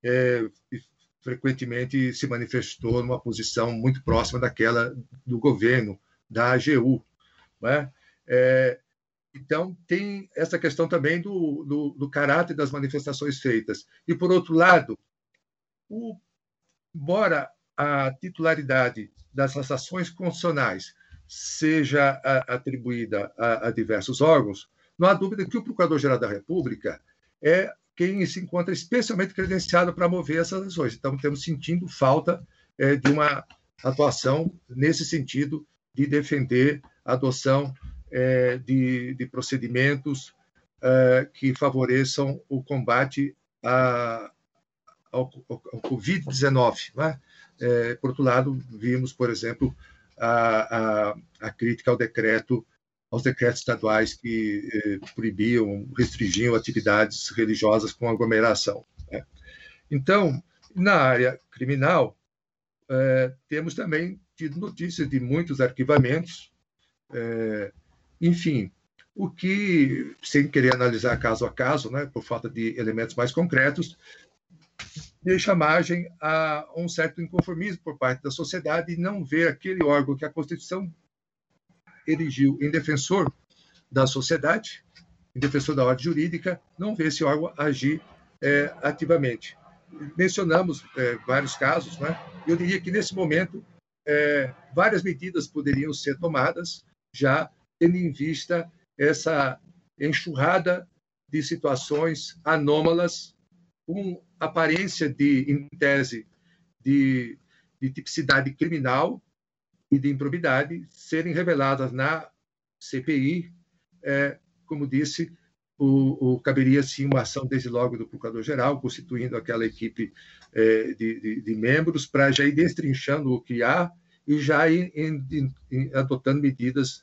é, e frequentemente se manifestou numa posição muito próxima daquela do governo, da AGU. Né? É, então, tem essa questão também do, do, do, caráter das manifestações feitas. E, por outro lado, o embora a titularidade das ações constitucionais seja atribuída a, a, diversos órgãos, não há dúvida que o Procurador-Geral da República é quem se encontra especialmente credenciado para mover essas ações. Então, estamos sentindo falta é, de uma atuação nesse sentido de defender a adoção é, de, de, procedimentos é, que favoreçam o combate a, ao, ao Covid-19. Né? É, por outro lado, vimos, por exemplo, a, a, a crítica ao decreto aos decretos estaduais que eh, proibiam, restringiam atividades religiosas com aglomeração. Né? Então, na área criminal, eh, temos também tido notícias de muitos arquivamentos. Eh, enfim, o que, sem querer analisar caso a caso, né, por falta de elementos mais concretos, deixa margem a um certo inconformismo por parte da sociedade e não ver aquele órgão que a Constituição erigiu em defensor da sociedade, em defensor da ordem jurídica, não ver esse órgão agir é, ativamente. Mencionamos é, vários casos, né? eu diria que nesse momento é, várias medidas poderiam ser tomadas, já tendo em vista essa enxurrada de situações anômalas com aparência de, em tese, de, de tipicidade criminal e de improbidade serem reveladas na CPI, é, como disse, o, o, caberia sim uma ação desde logo do Procurador-Geral, constituindo aquela equipe é, de, de, de, membros para já ir destrinchando o que há e já ir em, em, adotando medidas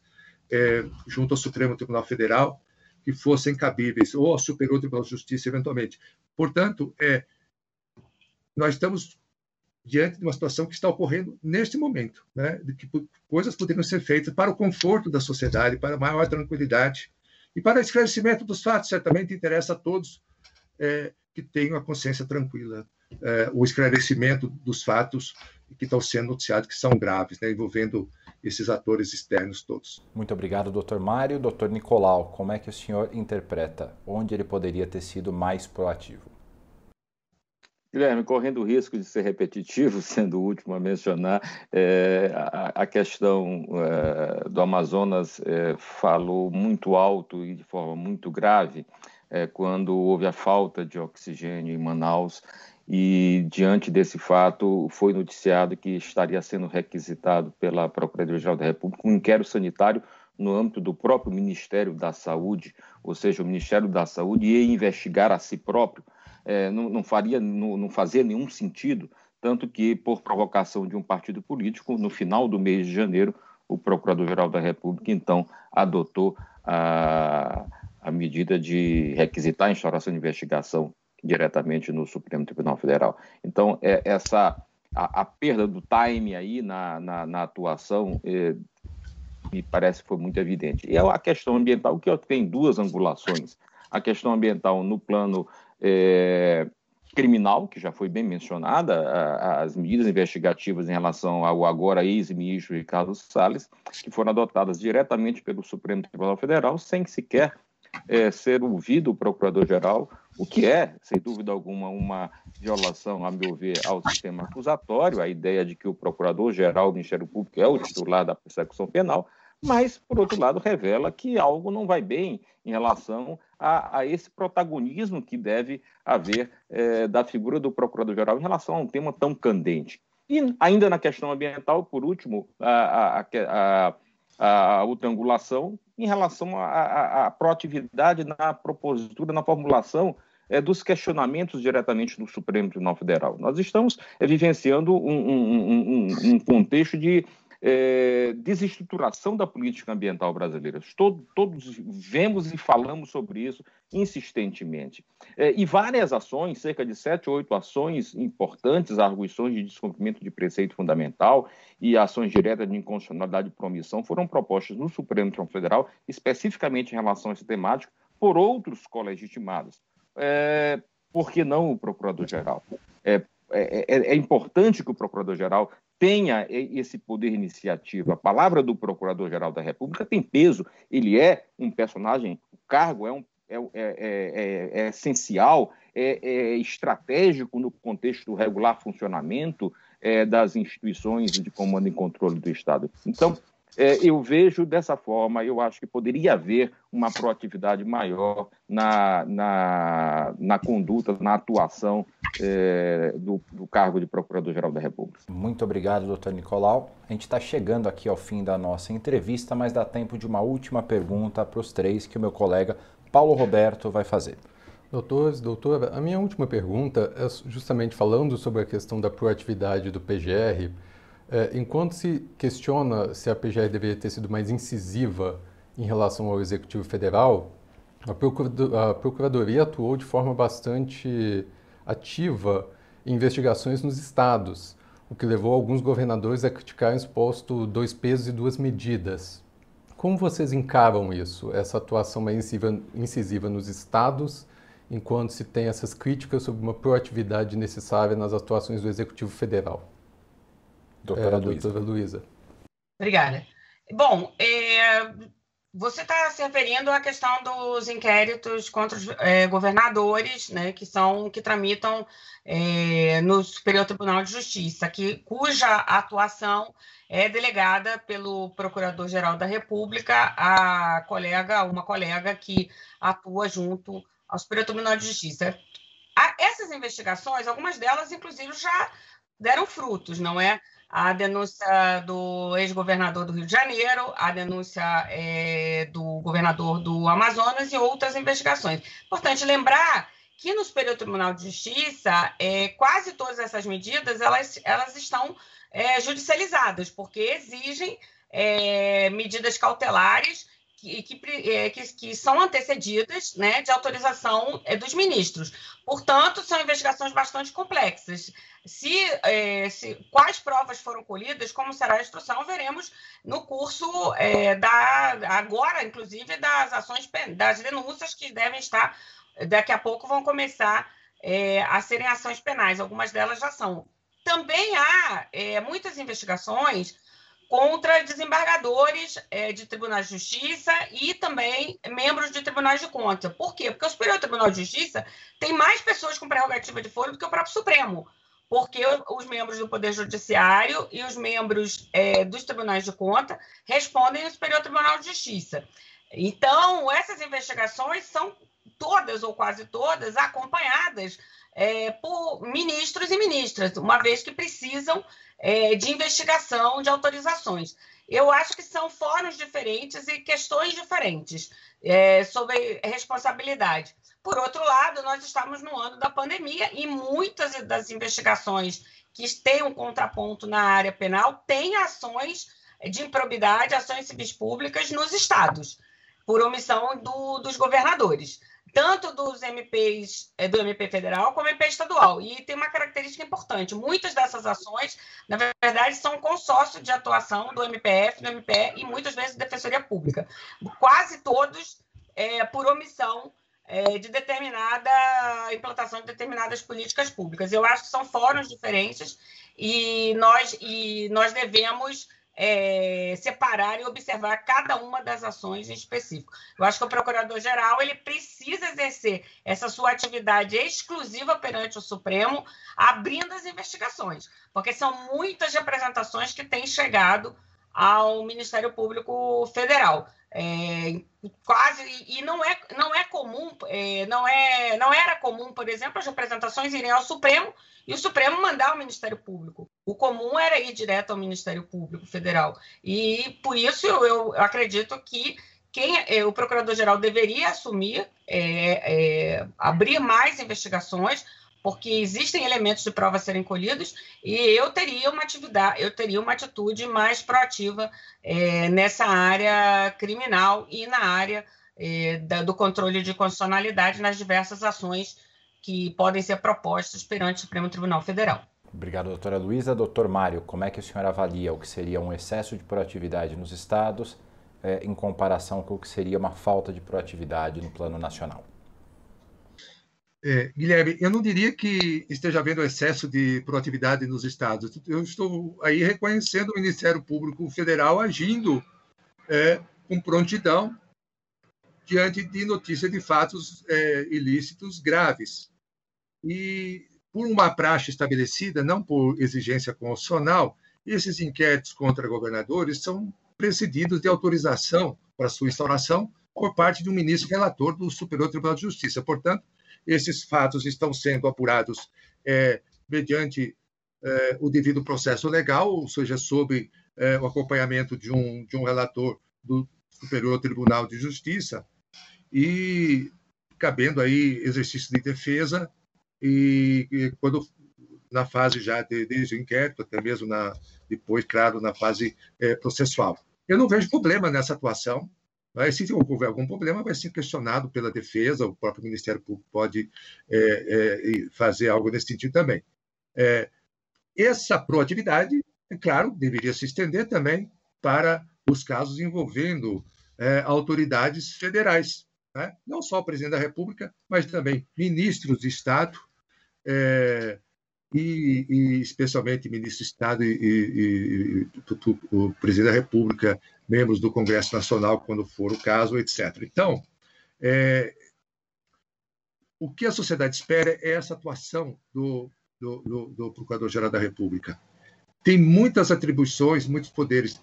é, junto ao Supremo Tribunal Federal que fossem cabíveis, ou ao Superior Tribunal de Justiça, eventualmente. Portanto, é, nós estamos diante de uma situação que está ocorrendo neste momento, né, de que coisas poderiam ser feitas para o conforto da sociedade, para maior tranquilidade e para esclarecimento dos fatos. Certamente interessa a todos é, que tenham a consciência tranquila. É, o esclarecimento dos fatos que estão sendo noticiados, que são graves, né, envolvendo esses atores externos todos. Muito obrigado, doutor Mário. Doutor Nicolau, como é que o senhor interpreta? Onde ele poderia ter sido mais proativo? Guilherme, correndo o risco de ser repetitivo, sendo o último a mencionar, é, a, a, questão é, do Amazonas é, falou muito alto e de forma muito grave é, quando houve a falta de oxigênio em Manaus e diante desse fato foi noticiado que estaria sendo requisitado pela Procuradoria-Geral da República um inquérito sanitário no âmbito do próprio Ministério da Saúde, ou seja, o Ministério da Saúde ia investigar a si próprio, é, não, não, faria, não, não fazia nenhum sentido, tanto que, por provocação de um partido político, no final do mês de janeiro, o Procurador-Geral da República, então, adotou a, a medida de requisitar a instauração de investigação diretamente no Supremo Tribunal Federal. Então, é, essa a, a, perda do time aí na, na, na atuação é, me parece que foi muito evidente. E é a questão ambiental, que tem duas angulações. A questão ambiental no plano é, criminal, que já foi bem mencionada, a, as medidas investigativas em relação ao agora ex-ministro Ricardo Salles, que foram adotadas diretamente pelo Supremo Tribunal Federal, sem sequer é, ser ouvido o Procurador-Geral, o que é, sem dúvida alguma, uma violação, a meu ver, ao sistema acusatório, a ideia de que o Procurador-Geral do Ministério Público é o titular da persecução penal, mas, por outro lado, revela que algo não vai bem em relação a, a esse protagonismo que deve haver é, da figura do Procurador-Geral em relação a um tema tão candente. E ainda na questão ambiental, por último, a, a, a a outra angulação em relação à proatividade na propositura, na formulação é, dos questionamentos diretamente do Supremo Tribunal Federal. Nós estamos é, vivenciando um, um, um, um contexto de é, desestruturação da política ambiental brasileira. Todo, todos vemos e falamos sobre isso insistentemente. É, e várias ações, cerca de sete ou oito ações importantes, arguições de descumprimento de preceito fundamental e ações diretas de inconstitucionalidade e promissão foram propostas no Supremo Tribunal Federal, especificamente em relação a esse temático, por outros colegitimados. É, por que não o Procurador-Geral? É, é, é, é, importante que o Procurador-Geral tenha esse poder iniciativo. A palavra do Procurador-Geral da República tem peso, ele é um personagem, o cargo é, um, é, é, é, é essencial, é, estratégico no contexto do regular funcionamento das instituições de comando e controle do Estado. Então, é, eu vejo dessa forma, eu acho que poderia haver uma proatividade maior na, na, na conduta, na atuação é, do, do, cargo de Procurador-Geral da República. Muito obrigado, doutor Nicolau. A gente está chegando aqui ao fim da nossa entrevista, mas dá tempo de uma última pergunta para os três que o meu colega Paulo Roberto vai fazer. Doutores, doutora, a minha última pergunta é justamente falando sobre a questão da proatividade do PGR. É, enquanto se questiona se a PGR deveria ter sido mais incisiva em relação ao Executivo Federal, a, a Procuradoria atuou de forma bastante ativa em investigações nos estados, o que levou alguns governadores a criticar o exposto dois pesos e duas medidas. Como vocês encaram isso, essa atuação mais incisiva, incisiva nos estados, enquanto se tem essas críticas sobre uma proatividade necessária nas atuações do Executivo Federal? Doutora, é, Luísa. doutora Luísa. Obrigada. Bom, é, você está se referindo à questão dos inquéritos contra os é, governadores, né, que são que tramitam é, no Superior Tribunal de Justiça, que, cuja atuação é delegada pelo Procurador-Geral da República, a colega, uma colega que atua junto ao Superior Tribunal de Justiça. essas investigações, algumas delas, inclusive, já deram frutos, não é? A denúncia do ex-governador do Rio de Janeiro, a denúncia é, do governador do Amazonas e outras investigações. Importante lembrar que no Superior Tribunal de Justiça, é, quase todas essas medidas elas, elas estão é, judicializadas, porque exigem é, medidas cautelares que, é, que, que, são antecedidas né, de autorização é, dos ministros. Portanto, são investigações bastante complexas. Se, é, se, quais provas foram colhidas, como será a instrução, veremos no curso é, da agora, inclusive, das ações das denúncias que devem estar daqui a pouco vão começar é, a serem ações penais. Algumas delas já são. Também há é, muitas investigações contra desembargadores é, de tribunais de justiça e também membros de tribunais de conta. Por quê? Porque o Superior Tribunal de Justiça tem mais pessoas com prerrogativa de foro do que o próprio Supremo, porque os membros do Poder Judiciário e os membros é, dos tribunais de conta respondem ao Superior Tribunal de Justiça. Então, essas investigações são todas ou quase todas acompanhadas é, por ministros e ministras, uma vez que precisam é, de investigação de autorizações. Eu acho que são fóruns diferentes e questões diferentes é, sobre responsabilidade. Por outro lado, nós estamos no ano da pandemia e muitas das investigações que têm um contraponto na área penal têm ações de improbidade, ações civis públicas nos estados, por omissão do, dos governadores tanto dos MPs é, do MP federal como MP estadual. E tem uma característica importante: muitas dessas ações, na verdade, são consórcio de atuação do MPF, do MPE e muitas vezes Defensoria Pública. Quase todos é, por omissão é, de determinada implantação de determinadas políticas públicas. Eu acho que são fóruns diferentes e nós, e nós devemos é, separar e observar cada uma das ações em específico. Eu acho que o procurador-geral ele precisa exercer essa sua atividade exclusiva perante o Supremo, abrindo as investigações, porque são muitas representações que têm chegado ao Ministério Público Federal. É, quase e não é não é comum é, não é não era comum por exemplo as representações irem ao Supremo e o Supremo mandar ao Ministério Público o comum era ir direto ao Ministério Público Federal e por isso eu, eu acredito que quem é, o Procurador-Geral deveria assumir é, é, abrir mais investigações porque existem elementos de prova a serem colhidos e eu teria uma atividade, eu teria uma atitude mais proativa nessa área criminal e na área da, do controle de constitucionalidade nas diversas ações que podem ser propostas perante o Supremo Tribunal Federal. Obrigado, doutora Luísa. Doutor Mário, como é que o senhor avalia o que seria um excesso de proatividade nos estados é, em comparação com o que seria uma falta de proatividade no plano nacional? É, Guilherme, eu não diria que esteja havendo excesso de proatividade nos estados. Eu estou aí reconhecendo o Ministério Público Federal agindo é, com prontidão diante de notícia de fatos é, ilícitos graves. E por uma praxe estabelecida, não por exigência constitucional, esses inquéritos contra governadores são precedidos de autorização para sua instauração por parte de um ministro relator do Superior Tribunal de Justiça. Portanto, esses fatos estão sendo apurados é, mediante é, o devido processo legal, ou seja, sob é, o acompanhamento de um, de um relator do Superior Tribunal de Justiça, e cabendo aí exercício de defesa, e, e quando na fase já de, desde o inquérito, até mesmo na, depois, claro, na fase é, processual. Eu não vejo problema nessa atuação, mas se houver algum problema, vai ser questionado pela defesa, o próprio Ministério Público pode é, é, fazer algo nesse sentido também. É, essa proatividade, é claro, deveria se estender também para os casos envolvendo é, autoridades federais, né? não só o presidente da República, mas também ministros de Estado, é, e, e, especialmente ministro de Estado e, e, e, o presidente da República, membros do Congresso Nacional, quando for o caso, etc. Então, é, o que a sociedade espera é essa atuação do, do, do, do Procurador-Geral da República. Tem muitas atribuições, muitos poderes.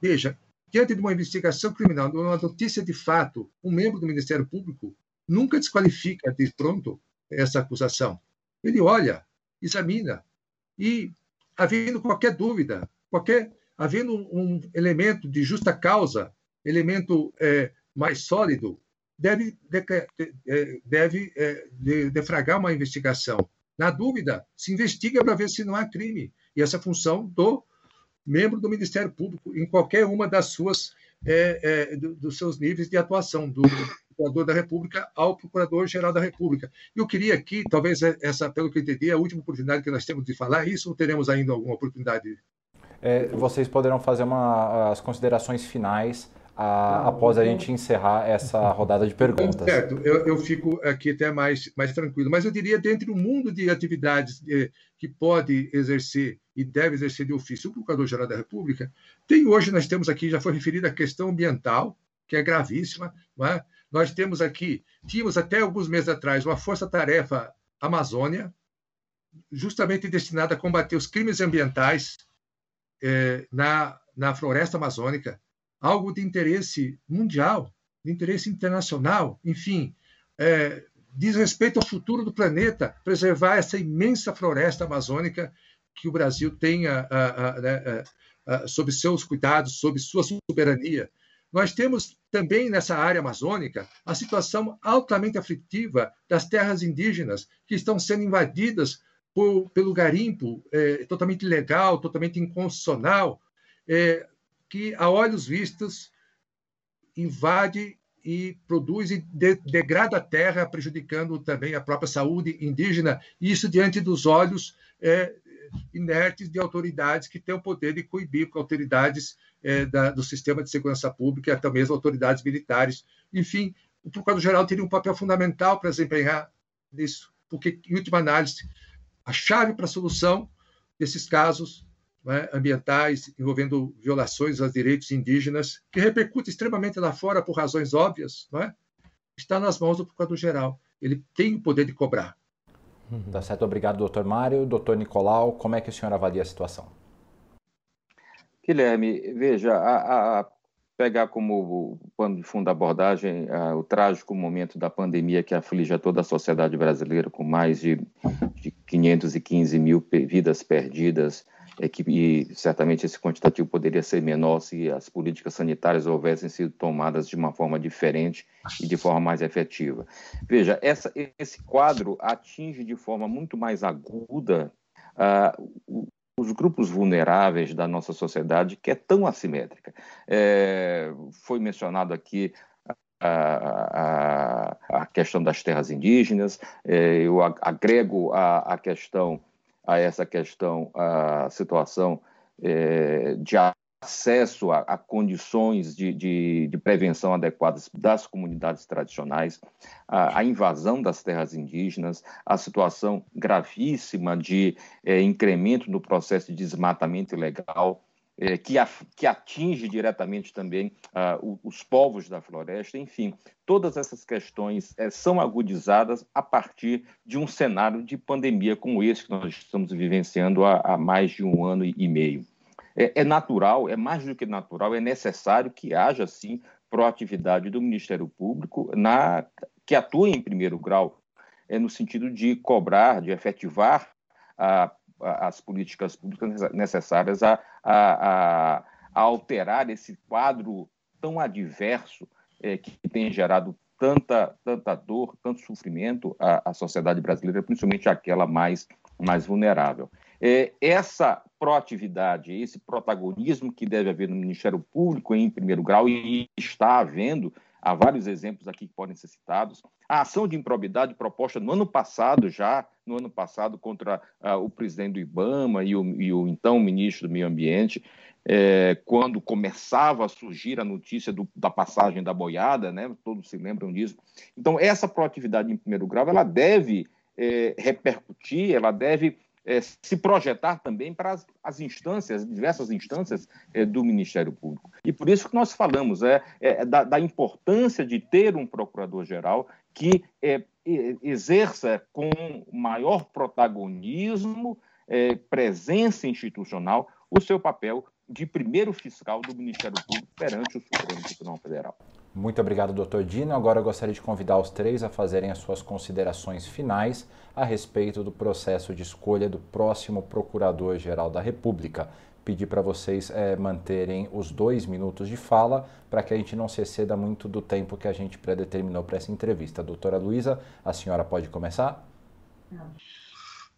Veja, diante de uma investigação criminal, de uma notícia de fato, um membro do Ministério Público nunca desqualifica de pronto essa acusação. Ele olha, examina e, havendo qualquer dúvida, qualquer havendo um elemento de justa causa, elemento é, mais sólido, deve, é, deve é, defragar uma investigação. Na dúvida, se investiga para ver se não há crime. E essa função do membro do Ministério Público, em qualquer uma das suas, é, é, do, dos seus níveis de atuação, do Procurador da República ao Procurador-Geral da República. Eu queria aqui, talvez essa, pelo que eu entendi, a última oportunidade que nós temos de falar isso, ou teremos ainda alguma oportunidade é, vocês poderão fazer uma, as considerações finais a, após a gente encerrar essa rodada de perguntas. Certo, eu, eu, fico aqui até mais, mais tranquilo. Mas eu diria, dentro do mundo de atividades eh, que pode exercer e deve exercer de ofício o Procurador-Geral da República, tem hoje, nós temos aqui, já foi referida a questão ambiental, que é gravíssima. É? Nós temos aqui, tínhamos até alguns meses atrás, uma força-tarefa Amazônia, justamente destinada a combater os crimes ambientais é, na, na floresta amazônica, algo de interesse mundial, de interesse internacional, enfim, é, diz respeito ao futuro do planeta, preservar essa imensa floresta amazônica que o Brasil tem a, a, a, né, sob seus cuidados, sob sua soberania. Nós temos também nessa área amazônica a situação altamente aflitiva das terras indígenas que estão sendo invadidas por, pelo garimpo é, totalmente ilegal, totalmente inconstitucional, é, que, a olhos vistos, invade e produz e de, degrada a terra, prejudicando também a própria saúde indígena, isso diante dos olhos é, inertes de autoridades que têm o poder de coibir, autoridades é, da, do sistema de segurança pública, até mesmo autoridades militares. Enfim, o Procurador-Geral teria um papel fundamental para desempenhar nisso, porque, em última análise, a chave para a solução desses casos é, ambientais envolvendo violações aos direitos indígenas, que repercute extremamente lá fora por razões óbvias, é? está nas mãos do Procurador-Geral. Ele tem o poder de cobrar. Tá certo, obrigado, doutor Mário. Doutor Nicolau, como é que o senhor avalia a situação? Guilherme, veja, a, a pegar como pano de fundo da abordagem uh, o trágico momento da pandemia que aflige a toda a sociedade brasileira, com mais de, de 515 mil vidas perdidas, é que, e certamente esse quantitativo poderia ser menor se as políticas sanitárias houvessem sido tomadas de uma forma diferente e de forma mais efetiva. Veja, essa, esse quadro atinge de forma muito mais aguda uh, os grupos vulneráveis da nossa sociedade, que é tão assimétrica. É, foi mencionado aqui a, a, a, questão das terras indígenas, é, eu agrego a, a questão a essa questão a situação é, de acesso a, a condições de, de, de, prevenção adequadas das comunidades tradicionais, a, a, invasão das terras indígenas, a situação gravíssima de é, incremento no processo de desmatamento ilegal, é, que, a, que, atinge diretamente também uh, os povos da floresta, enfim, todas essas questões é, são agudizadas a partir de um cenário de pandemia como esse que nós estamos vivenciando há, há mais de um ano e meio. É, é natural, é mais do que natural, é necessário que haja, sim, proatividade do Ministério Público na que atue em primeiro grau, é no sentido de cobrar, de efetivar a, a, as políticas públicas necessárias a, a, a, alterar esse quadro tão adverso é, que tem gerado tanta, tanta dor, tanto sofrimento à, à sociedade brasileira, principalmente aquela mais, mais vulnerável. É, essa proatividade, esse protagonismo que deve haver no Ministério Público em primeiro grau e está havendo há vários exemplos aqui que podem ser citados. A ação de improbidade proposta no ano passado, já no ano passado, contra uh, o presidente do IBAMA e o, e o então ministro do Meio Ambiente, é, quando começava a surgir a notícia do, da passagem da boiada, né? todos se lembram disso. Então, essa proatividade em primeiro grau, ela deve é, repercutir, ela deve é, se projetar também para as, as instâncias, diversas instâncias é, do Ministério Público. E por isso que nós falamos é, é da, da, importância de ter um procurador-geral que é, exerça com maior protagonismo, é, presença institucional, o seu papel de primeiro fiscal do Ministério Público perante o Supremo Tribunal Federal. Muito obrigado, doutor Dino. Agora eu gostaria de convidar os três a fazerem as suas considerações finais a respeito do processo de escolha do próximo Procurador-Geral da República. Pedir para vocês é, manterem os dois minutos de fala para que a gente não se exceda muito do tempo que a gente predeterminou para essa entrevista. Doutora Luísa, a senhora pode começar? Não.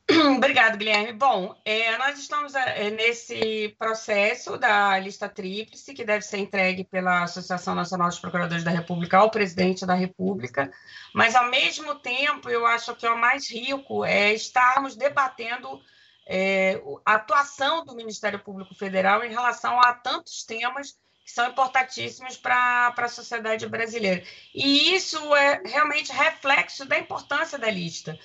Obrigado, Guilherme. Bom, é, nós estamos é, nesse processo da lista tríplice, que deve ser entregue pela Associação Nacional dos Procuradores da República ao presidente da República, mas, ao mesmo tempo, eu acho que é o mais rico é estarmos debatendo é, a atuação do Ministério Público Federal em relação a tantos temas que são importantíssimos para a sociedade brasileira. E isso é realmente reflexo da importância da lista.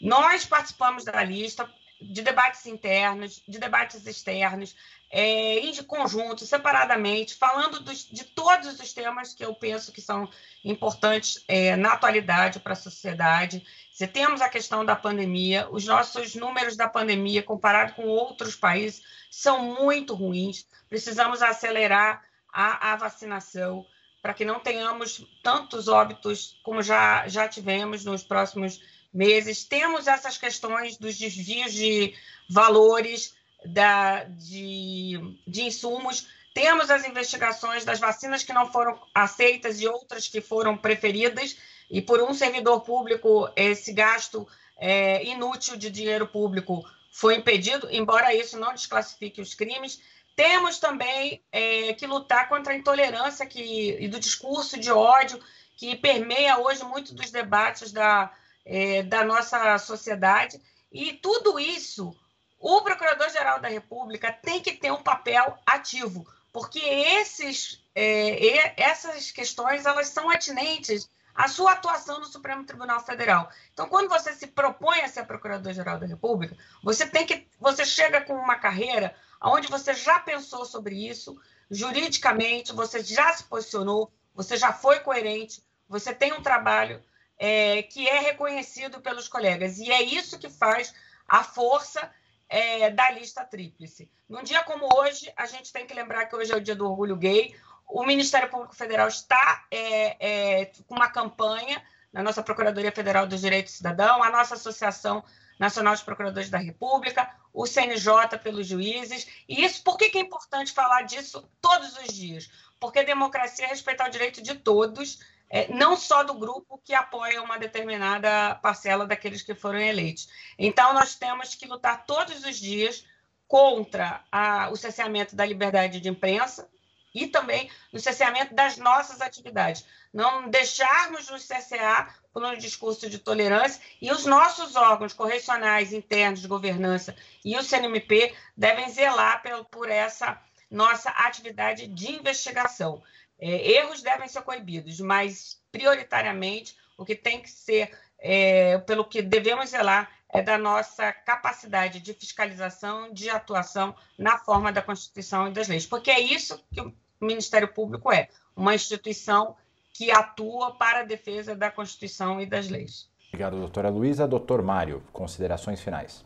Nós participamos da lista de debates internos, de debates externos, é, em conjunto, separadamente, falando dos, de todos os temas que eu penso que são importantes é, na atualidade para a sociedade. Se temos a questão da pandemia, os nossos números da pandemia, comparado com outros países, são muito ruins. Precisamos acelerar a, a vacinação para que não tenhamos tantos óbitos como já, já tivemos nos próximos meses. Temos essas questões dos desvios de valores da, de, de insumos, temos as investigações das vacinas que não foram aceitas e outras que foram preferidas, e por um servidor público, esse gasto é, inútil de dinheiro público foi impedido, embora isso não desclassifique os crimes. Temos também é, que lutar contra a intolerância que, e do discurso de ódio que permeia hoje muito dos debates da, é, da nossa sociedade. E tudo isso, o Procurador-Geral da República tem que ter um papel ativo, porque esses, é, essas questões elas são atinentes à sua atuação no Supremo Tribunal Federal. Então, quando você se propõe a ser Procurador-Geral da República, você tem que, você chega com uma carreira onde você já pensou sobre isso, juridicamente, você já se posicionou, você já foi coerente, você tem um trabalho é, que é reconhecido pelos colegas. E é isso que faz a força é, da lista tríplice. Num dia como hoje, a gente tem que lembrar que hoje é o dia do orgulho gay. O Ministério Público Federal está é, é com uma campanha na nossa Procuradoria Federal dos Direitos do Cidadão, a nossa Associação Nacional dos Procuradores da República, o CNJ pelos juízes. E isso, por que, que é importante falar disso todos os dias? Porque democracia é respeitar o direito de todos, é, não só do grupo que apoia uma determinada parcela daqueles que foram eleitos. Então, nós temos que lutar todos os dias contra a, o cesseamento da liberdade de imprensa e também no cesseamento das nossas atividades. Não deixarmos nos cessear por um discurso de tolerância e os nossos órgãos correcionais internos de governança e o CNMP devem zelar por essa nossa atividade de investigação. É, erros devem ser coibidos, mas prioritariamente o que tem que ser, é, pelo que devemos zelar, é da nossa capacidade de fiscalização, de atuação na forma da Constituição e das leis, porque é isso que o Ministério Público é, uma instituição que atua para a defesa da Constituição e das leis. Obrigado, doutora Luísa. Doutor Mário, considerações finais.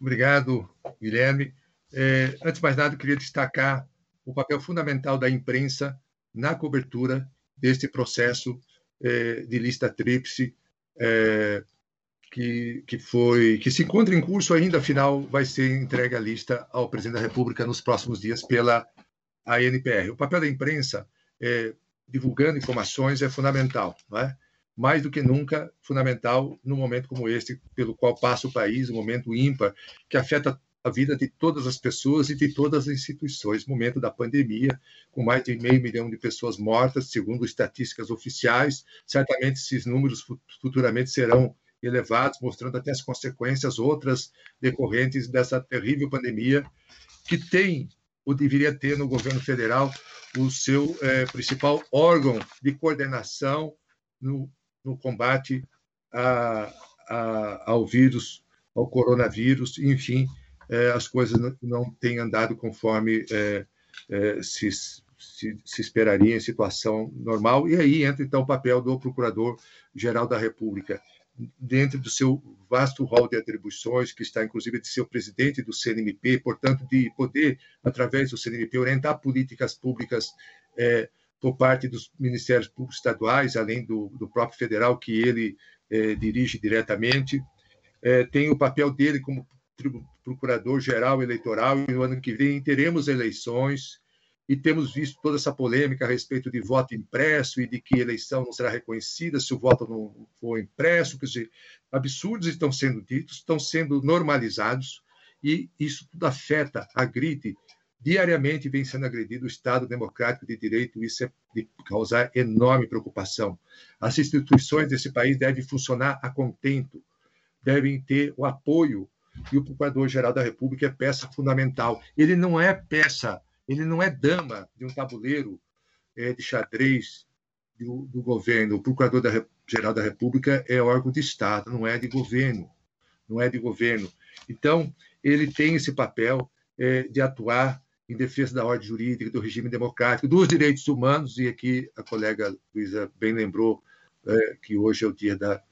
Obrigado, Guilherme. É, antes de mais nada, queria destacar o papel fundamental da imprensa na cobertura deste processo eh, de lista tríplice eh, que, que foi que se encontra em curso ainda, afinal vai ser entregue a lista ao presidente da República nos próximos dias pela ANPR. O papel da imprensa eh, divulgando informações é fundamental, não é? mais do que nunca fundamental num momento como este, pelo qual passa o país, um momento ímpar, que afeta a vida de todas as pessoas e de todas as instituições. Momento da pandemia, com mais de meio milhão de pessoas mortas, segundo estatísticas oficiais, certamente esses números futuramente serão elevados, mostrando até as consequências outras decorrentes dessa terrível pandemia, que tem, ou deveria ter no governo federal, o seu é, principal órgão de coordenação no, no combate a, a, ao vírus, ao coronavírus, enfim, é, as coisas não, não têm andado conforme é, é, se, se, se, esperaria em situação normal. E aí entra, então, o papel do Procurador-Geral da República, dentro do seu vasto rol de atribuições, que está, inclusive, de ser o presidente do CNMP, portanto, de poder, através do CNMP, orientar políticas públicas é, por parte dos ministérios públicos estaduais, além do, do próprio federal, que ele é, dirige diretamente. É, tem o papel dele como procurador-geral eleitoral, e no ano que vem teremos eleições, e temos visto toda essa polêmica a respeito de voto impresso e de que eleição não será reconhecida se o voto não for impresso. Quer absurdos estão sendo ditos, estão sendo normalizados, e isso tudo afeta, agride diariamente vem sendo agredido o Estado democrático de direito, isso é de causar enorme preocupação. As instituições desse país devem funcionar a contento, devem ter o apoio, e o Procurador-Geral da República é peça fundamental. Ele não é peça, ele não é dama de um tabuleiro é, de xadrez do, do governo. O Procurador-Geral da República é órgão de Estado, não é de governo, não é de governo. Então, ele tem esse papel é, de atuar em defesa da ordem jurídica, do regime democrático, dos direitos humanos, e aqui a colega Luísa bem lembrou é, que hoje é o dia da,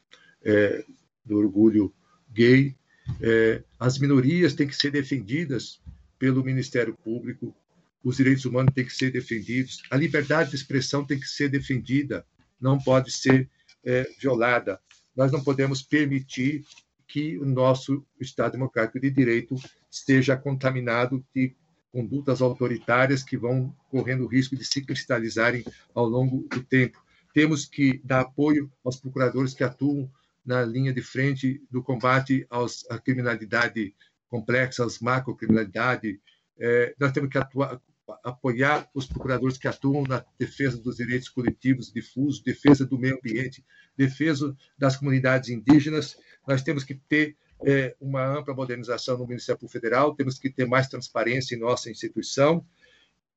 é, do orgulho gay. É, as minorias têm que ser defendidas pelo Ministério Público, os direitos humanos têm que ser defendidos, a liberdade de expressão tem que ser defendida, não pode ser é, violada. Nós não podemos permitir que o nosso Estado Democrático de Direito esteja contaminado de condutas autoritárias que vão correndo o risco de se cristalizarem ao longo do tempo. Temos que dar apoio aos procuradores que atuam na linha de frente do combate aos, à criminalidade complexa, às macrocriminalidade. É, nós temos que atuar, apoiar os procuradores que atuam na defesa dos direitos coletivos difusos, defesa do meio ambiente, defesa das comunidades indígenas. Nós temos que ter é, uma ampla modernização no Ministério Federal, temos que ter mais transparência em nossa instituição.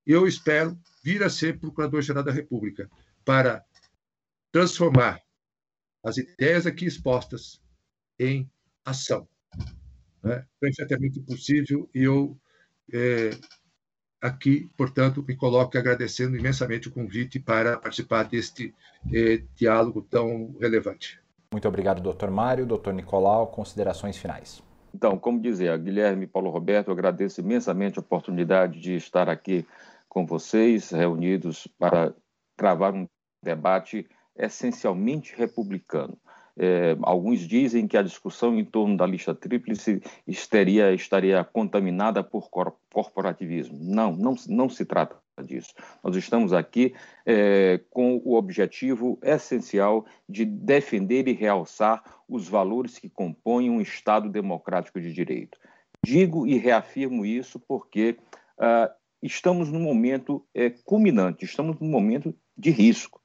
Eu espero vir a ser Procurador-Geral da República para transformar as ideias aqui expostas em ação. Né? É perfeitamente possível e eu é, aqui, portanto, me coloco agradecendo imensamente o convite para participar deste é, diálogo tão relevante. Muito obrigado, doutor Mário. Doutor Nicolau, considerações finais. Então, como dizia Guilherme e Paulo Roberto, eu agradeço imensamente a oportunidade de estar aqui com vocês, reunidos para travar um debate essencialmente republicano. É, alguns dizem que a discussão em torno da lista tríplice estaria, estaria contaminada por corporativismo. Não, não, não se trata disso. Nós estamos aqui é, com o objetivo essencial de defender e realçar os valores que compõem um Estado democrático de direito. Digo e reafirmo isso porque uh, estamos num momento é, culminante, estamos num momento de risco.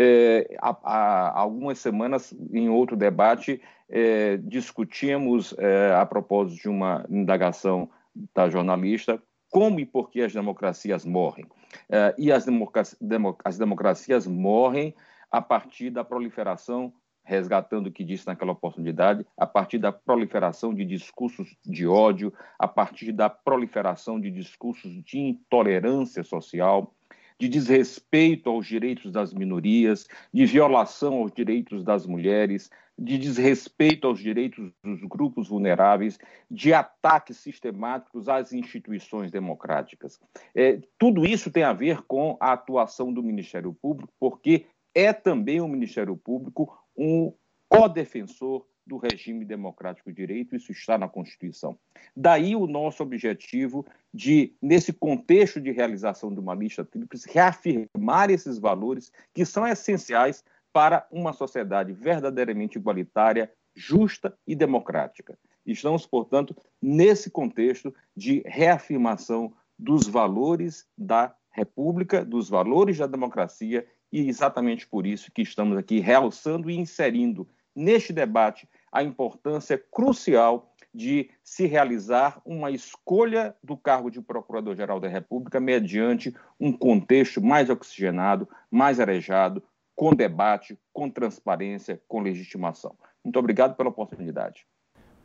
É, há, há, algumas semanas, em outro debate, é, discutimos, é, a propósito de uma indagação da jornalista, como e por que as democracias morrem. Uh, e as, democracias, as democracias morrem a partir da proliferação, resgatando o que disse naquela oportunidade, a partir da proliferação de discursos de ódio, a partir da proliferação de discursos de intolerância social, de desrespeito aos direitos das minorias, de violação aos direitos das mulheres, de desrespeito aos direitos dos grupos vulneráveis, de ataques sistemáticos às instituições democráticas. É, tudo isso tem a ver com a atuação do Ministério Público, porque é também o Ministério Público um co-defensor do regime democrático de direito, isso está na Constituição. Daí o nosso objetivo de, nesse contexto de realização de uma lista tríplice, reafirmar esses valores que são essenciais para uma sociedade verdadeiramente igualitária, justa e democrática. Estamos, portanto, nesse contexto de reafirmação dos valores da República, dos valores da democracia, e exatamente por isso que estamos aqui realçando e inserindo neste debate a importância crucial de se realizar uma escolha do cargo de Procurador-Geral da República mediante um contexto mais oxigenado, mais arejado, com debate, com transparência, com legitimação. Muito obrigado pela oportunidade.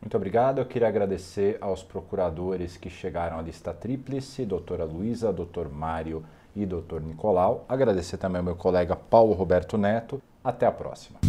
Muito obrigado. Eu queria agradecer aos procuradores que chegaram à lista tríplice, doutora Luísa, doutor Mário e doutor Nicolau. Agradecer também ao meu colega Paulo Roberto Neto. Até a próxima.